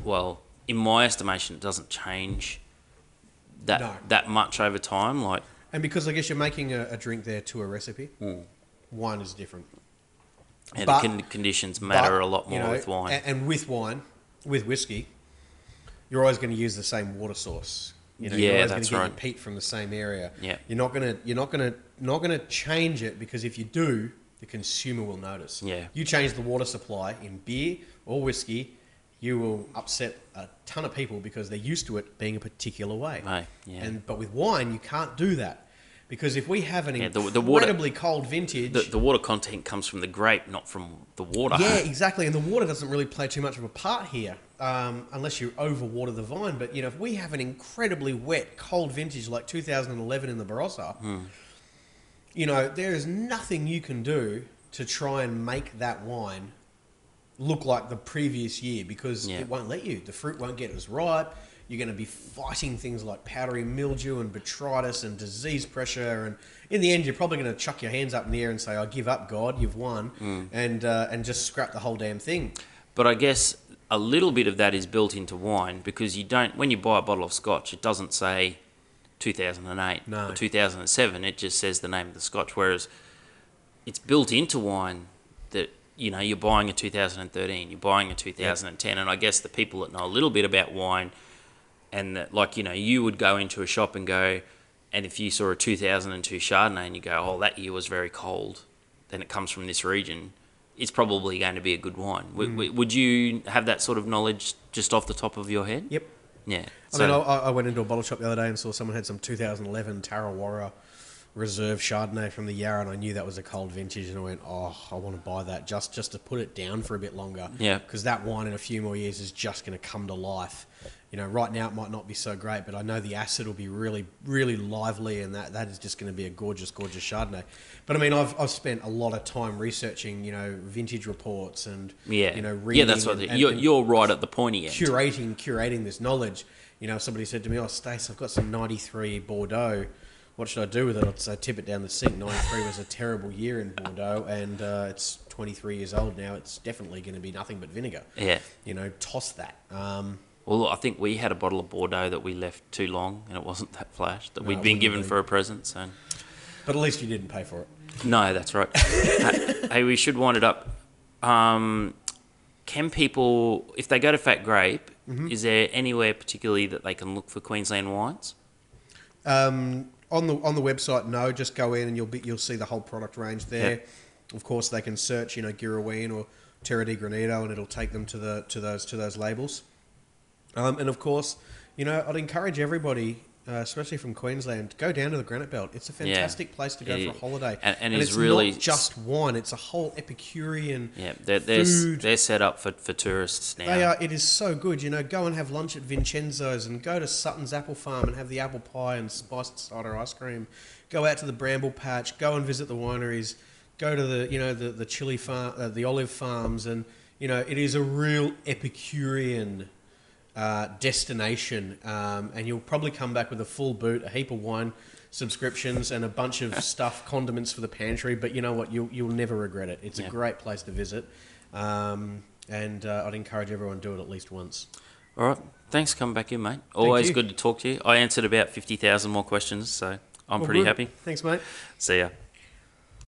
Speaker 2: well, in my estimation, it doesn't change that
Speaker 12: No.
Speaker 2: that much over time. Like,
Speaker 12: And because I guess you're making a, a drink there to a recipe, hmm. wine is different.
Speaker 2: and
Speaker 12: But-
Speaker 2: the con- conditions matter
Speaker 12: But,
Speaker 2: a lot
Speaker 12: you
Speaker 2: more
Speaker 12: know,
Speaker 2: with wine.
Speaker 12: a- And, with wine, with whiskey, you're always going to use the same water source. You know,
Speaker 2: Yeah,
Speaker 12: you're always
Speaker 2: that's
Speaker 12: gonna get
Speaker 2: right.
Speaker 12: your peat from the same area.
Speaker 2: Yeah.
Speaker 12: You're not gonna you're not gonna not gonna change it because if you do, the consumer will notice.
Speaker 2: Yeah.
Speaker 12: You change the water supply in beer or whiskey, you will upset a ton of people because they're used to it being a particular way.
Speaker 2: Right, yeah.
Speaker 12: And but with wine, you can't do that because if we have an
Speaker 2: Yeah, the- the water-
Speaker 12: incredibly cold vintage,
Speaker 2: The, the water content comes from the grape, not from the water.
Speaker 12: yeah, exactly. And the water doesn't really play too much of a part here, um, unless you overwater the vine. But you know, if we have an incredibly wet, cold vintage like 2011 in the Barossa,
Speaker 2: Hmm.
Speaker 12: you know, there is nothing you can do to try and make that wine look like the previous year because
Speaker 2: Yeah.
Speaker 12: it won't let you. The fruit won't get as ripe. You're going to be fighting things like powdery mildew and botrytis and disease pressure, and in the end, you're probably going to chuck your hands up in the air and say, "I give up, God, you've won,"
Speaker 2: Mm.
Speaker 12: and uh, and just scrap the whole damn thing.
Speaker 2: But I guess a little bit of that is built into wine because you don't, when you buy a bottle of scotch, it doesn't say 2008
Speaker 12: No.
Speaker 2: or 2007. It just says the name of the scotch. Whereas it's built into wine you know, you're buying a 2013, you're buying a 2010. And I guess the people that know a little bit about wine and that, like, you know, you would go into a shop and go, and if you saw a 2002 Chardonnay and you go, oh, that year was very cold, then it comes from this region, it's probably going to be a good wine. W-
Speaker 12: Mm.
Speaker 2: w- would you have that sort of knowledge just off the top of your head?
Speaker 12: Yep.
Speaker 2: Yeah.
Speaker 12: I mean, I, I went into a bottle shop the other day and saw someone had some 2011 TarraWarra Reserve Chardonnay from the Yarra, and I knew that was a cold vintage, and I went, "Oh, I want to buy that just just to put it down for a bit longer."
Speaker 2: Yeah.
Speaker 12: because that wine in a few more years is just going to come to life. You know, right now it might not be so great, but I know the acid will be really, really lively, and that, that is just going to be a gorgeous, gorgeous Chardonnay. But I mean, I've, I've spent a lot of time researching, you know, vintage reports and
Speaker 2: yeah.
Speaker 12: you know, reading.
Speaker 2: yeah, that's what
Speaker 12: and-
Speaker 2: you're,
Speaker 12: and-
Speaker 2: you're right at the pointy end.
Speaker 12: curating curating this knowledge. You know, somebody said to me, "Oh, Stace, I've got some '93 Bordeaux. What should I do with it?" I'd say tip it down the sink. '93 was a terrible year in Bordeaux, and uh, it's 23 years old now. It's definitely going to be nothing but vinegar.
Speaker 2: Yeah.
Speaker 12: You know, toss that. Um,
Speaker 2: Well, I think we had a bottle of Bordeaux that we left too long and it wasn't that flash that
Speaker 12: No,
Speaker 2: we'd been given
Speaker 12: be.
Speaker 2: for a present. So,
Speaker 12: but at least you didn't pay for it.
Speaker 2: no, that's right. hey, we should wind it up. Um, can people, if they go to Fat Grape,
Speaker 12: Mhm.
Speaker 2: is there anywhere particularly that they can look for Queensland wines?
Speaker 12: Um, on the on the website, no, just go in and you'll be you'll see the whole product range there.
Speaker 2: Yep.
Speaker 12: Of course, they can search, you know, Girraween or Terra di Granito, and it'll take them to the to those to those labels. Um, and of course, you know, I'd encourage everybody, uh, especially from Queensland, go down to the Granite Belt. It's a
Speaker 2: Yeah.
Speaker 12: fantastic place to go
Speaker 2: Yeah.
Speaker 12: for a holiday,
Speaker 2: And- and it's
Speaker 12: it's
Speaker 2: really-
Speaker 12: not just wine; it's a whole Epicurean
Speaker 2: Yeah, they're, they're,
Speaker 12: food.
Speaker 2: they're set up for, for tourists now.
Speaker 12: They are. It is so good. You know, go and have lunch at Vincenzo's, and go to Sutton's Apple Farm and have the apple pie and spiced cider ice cream. Go out to the Bramble Patch. Go and visit the wineries. Go to the you know the the chili farm, uh, the olive farms, and you know it is a real Epicurean uh, destination. Um, and you'll probably come back with a full boot, a heap of wine subscriptions, and a bunch of stuff, condiments for the pantry. But you know what? You'll you'll never regret it. It's
Speaker 2: Yeah.
Speaker 12: a great place to visit. Um, and uh, I'd encourage everyone to do it at least once.
Speaker 2: All right. Thanks for coming back in, mate. Always good to talk to you. I answered about 50,000 more questions, so I'm
Speaker 12: Well,
Speaker 2: pretty
Speaker 12: good.
Speaker 2: happy.
Speaker 12: Thanks, mate.
Speaker 2: See ya.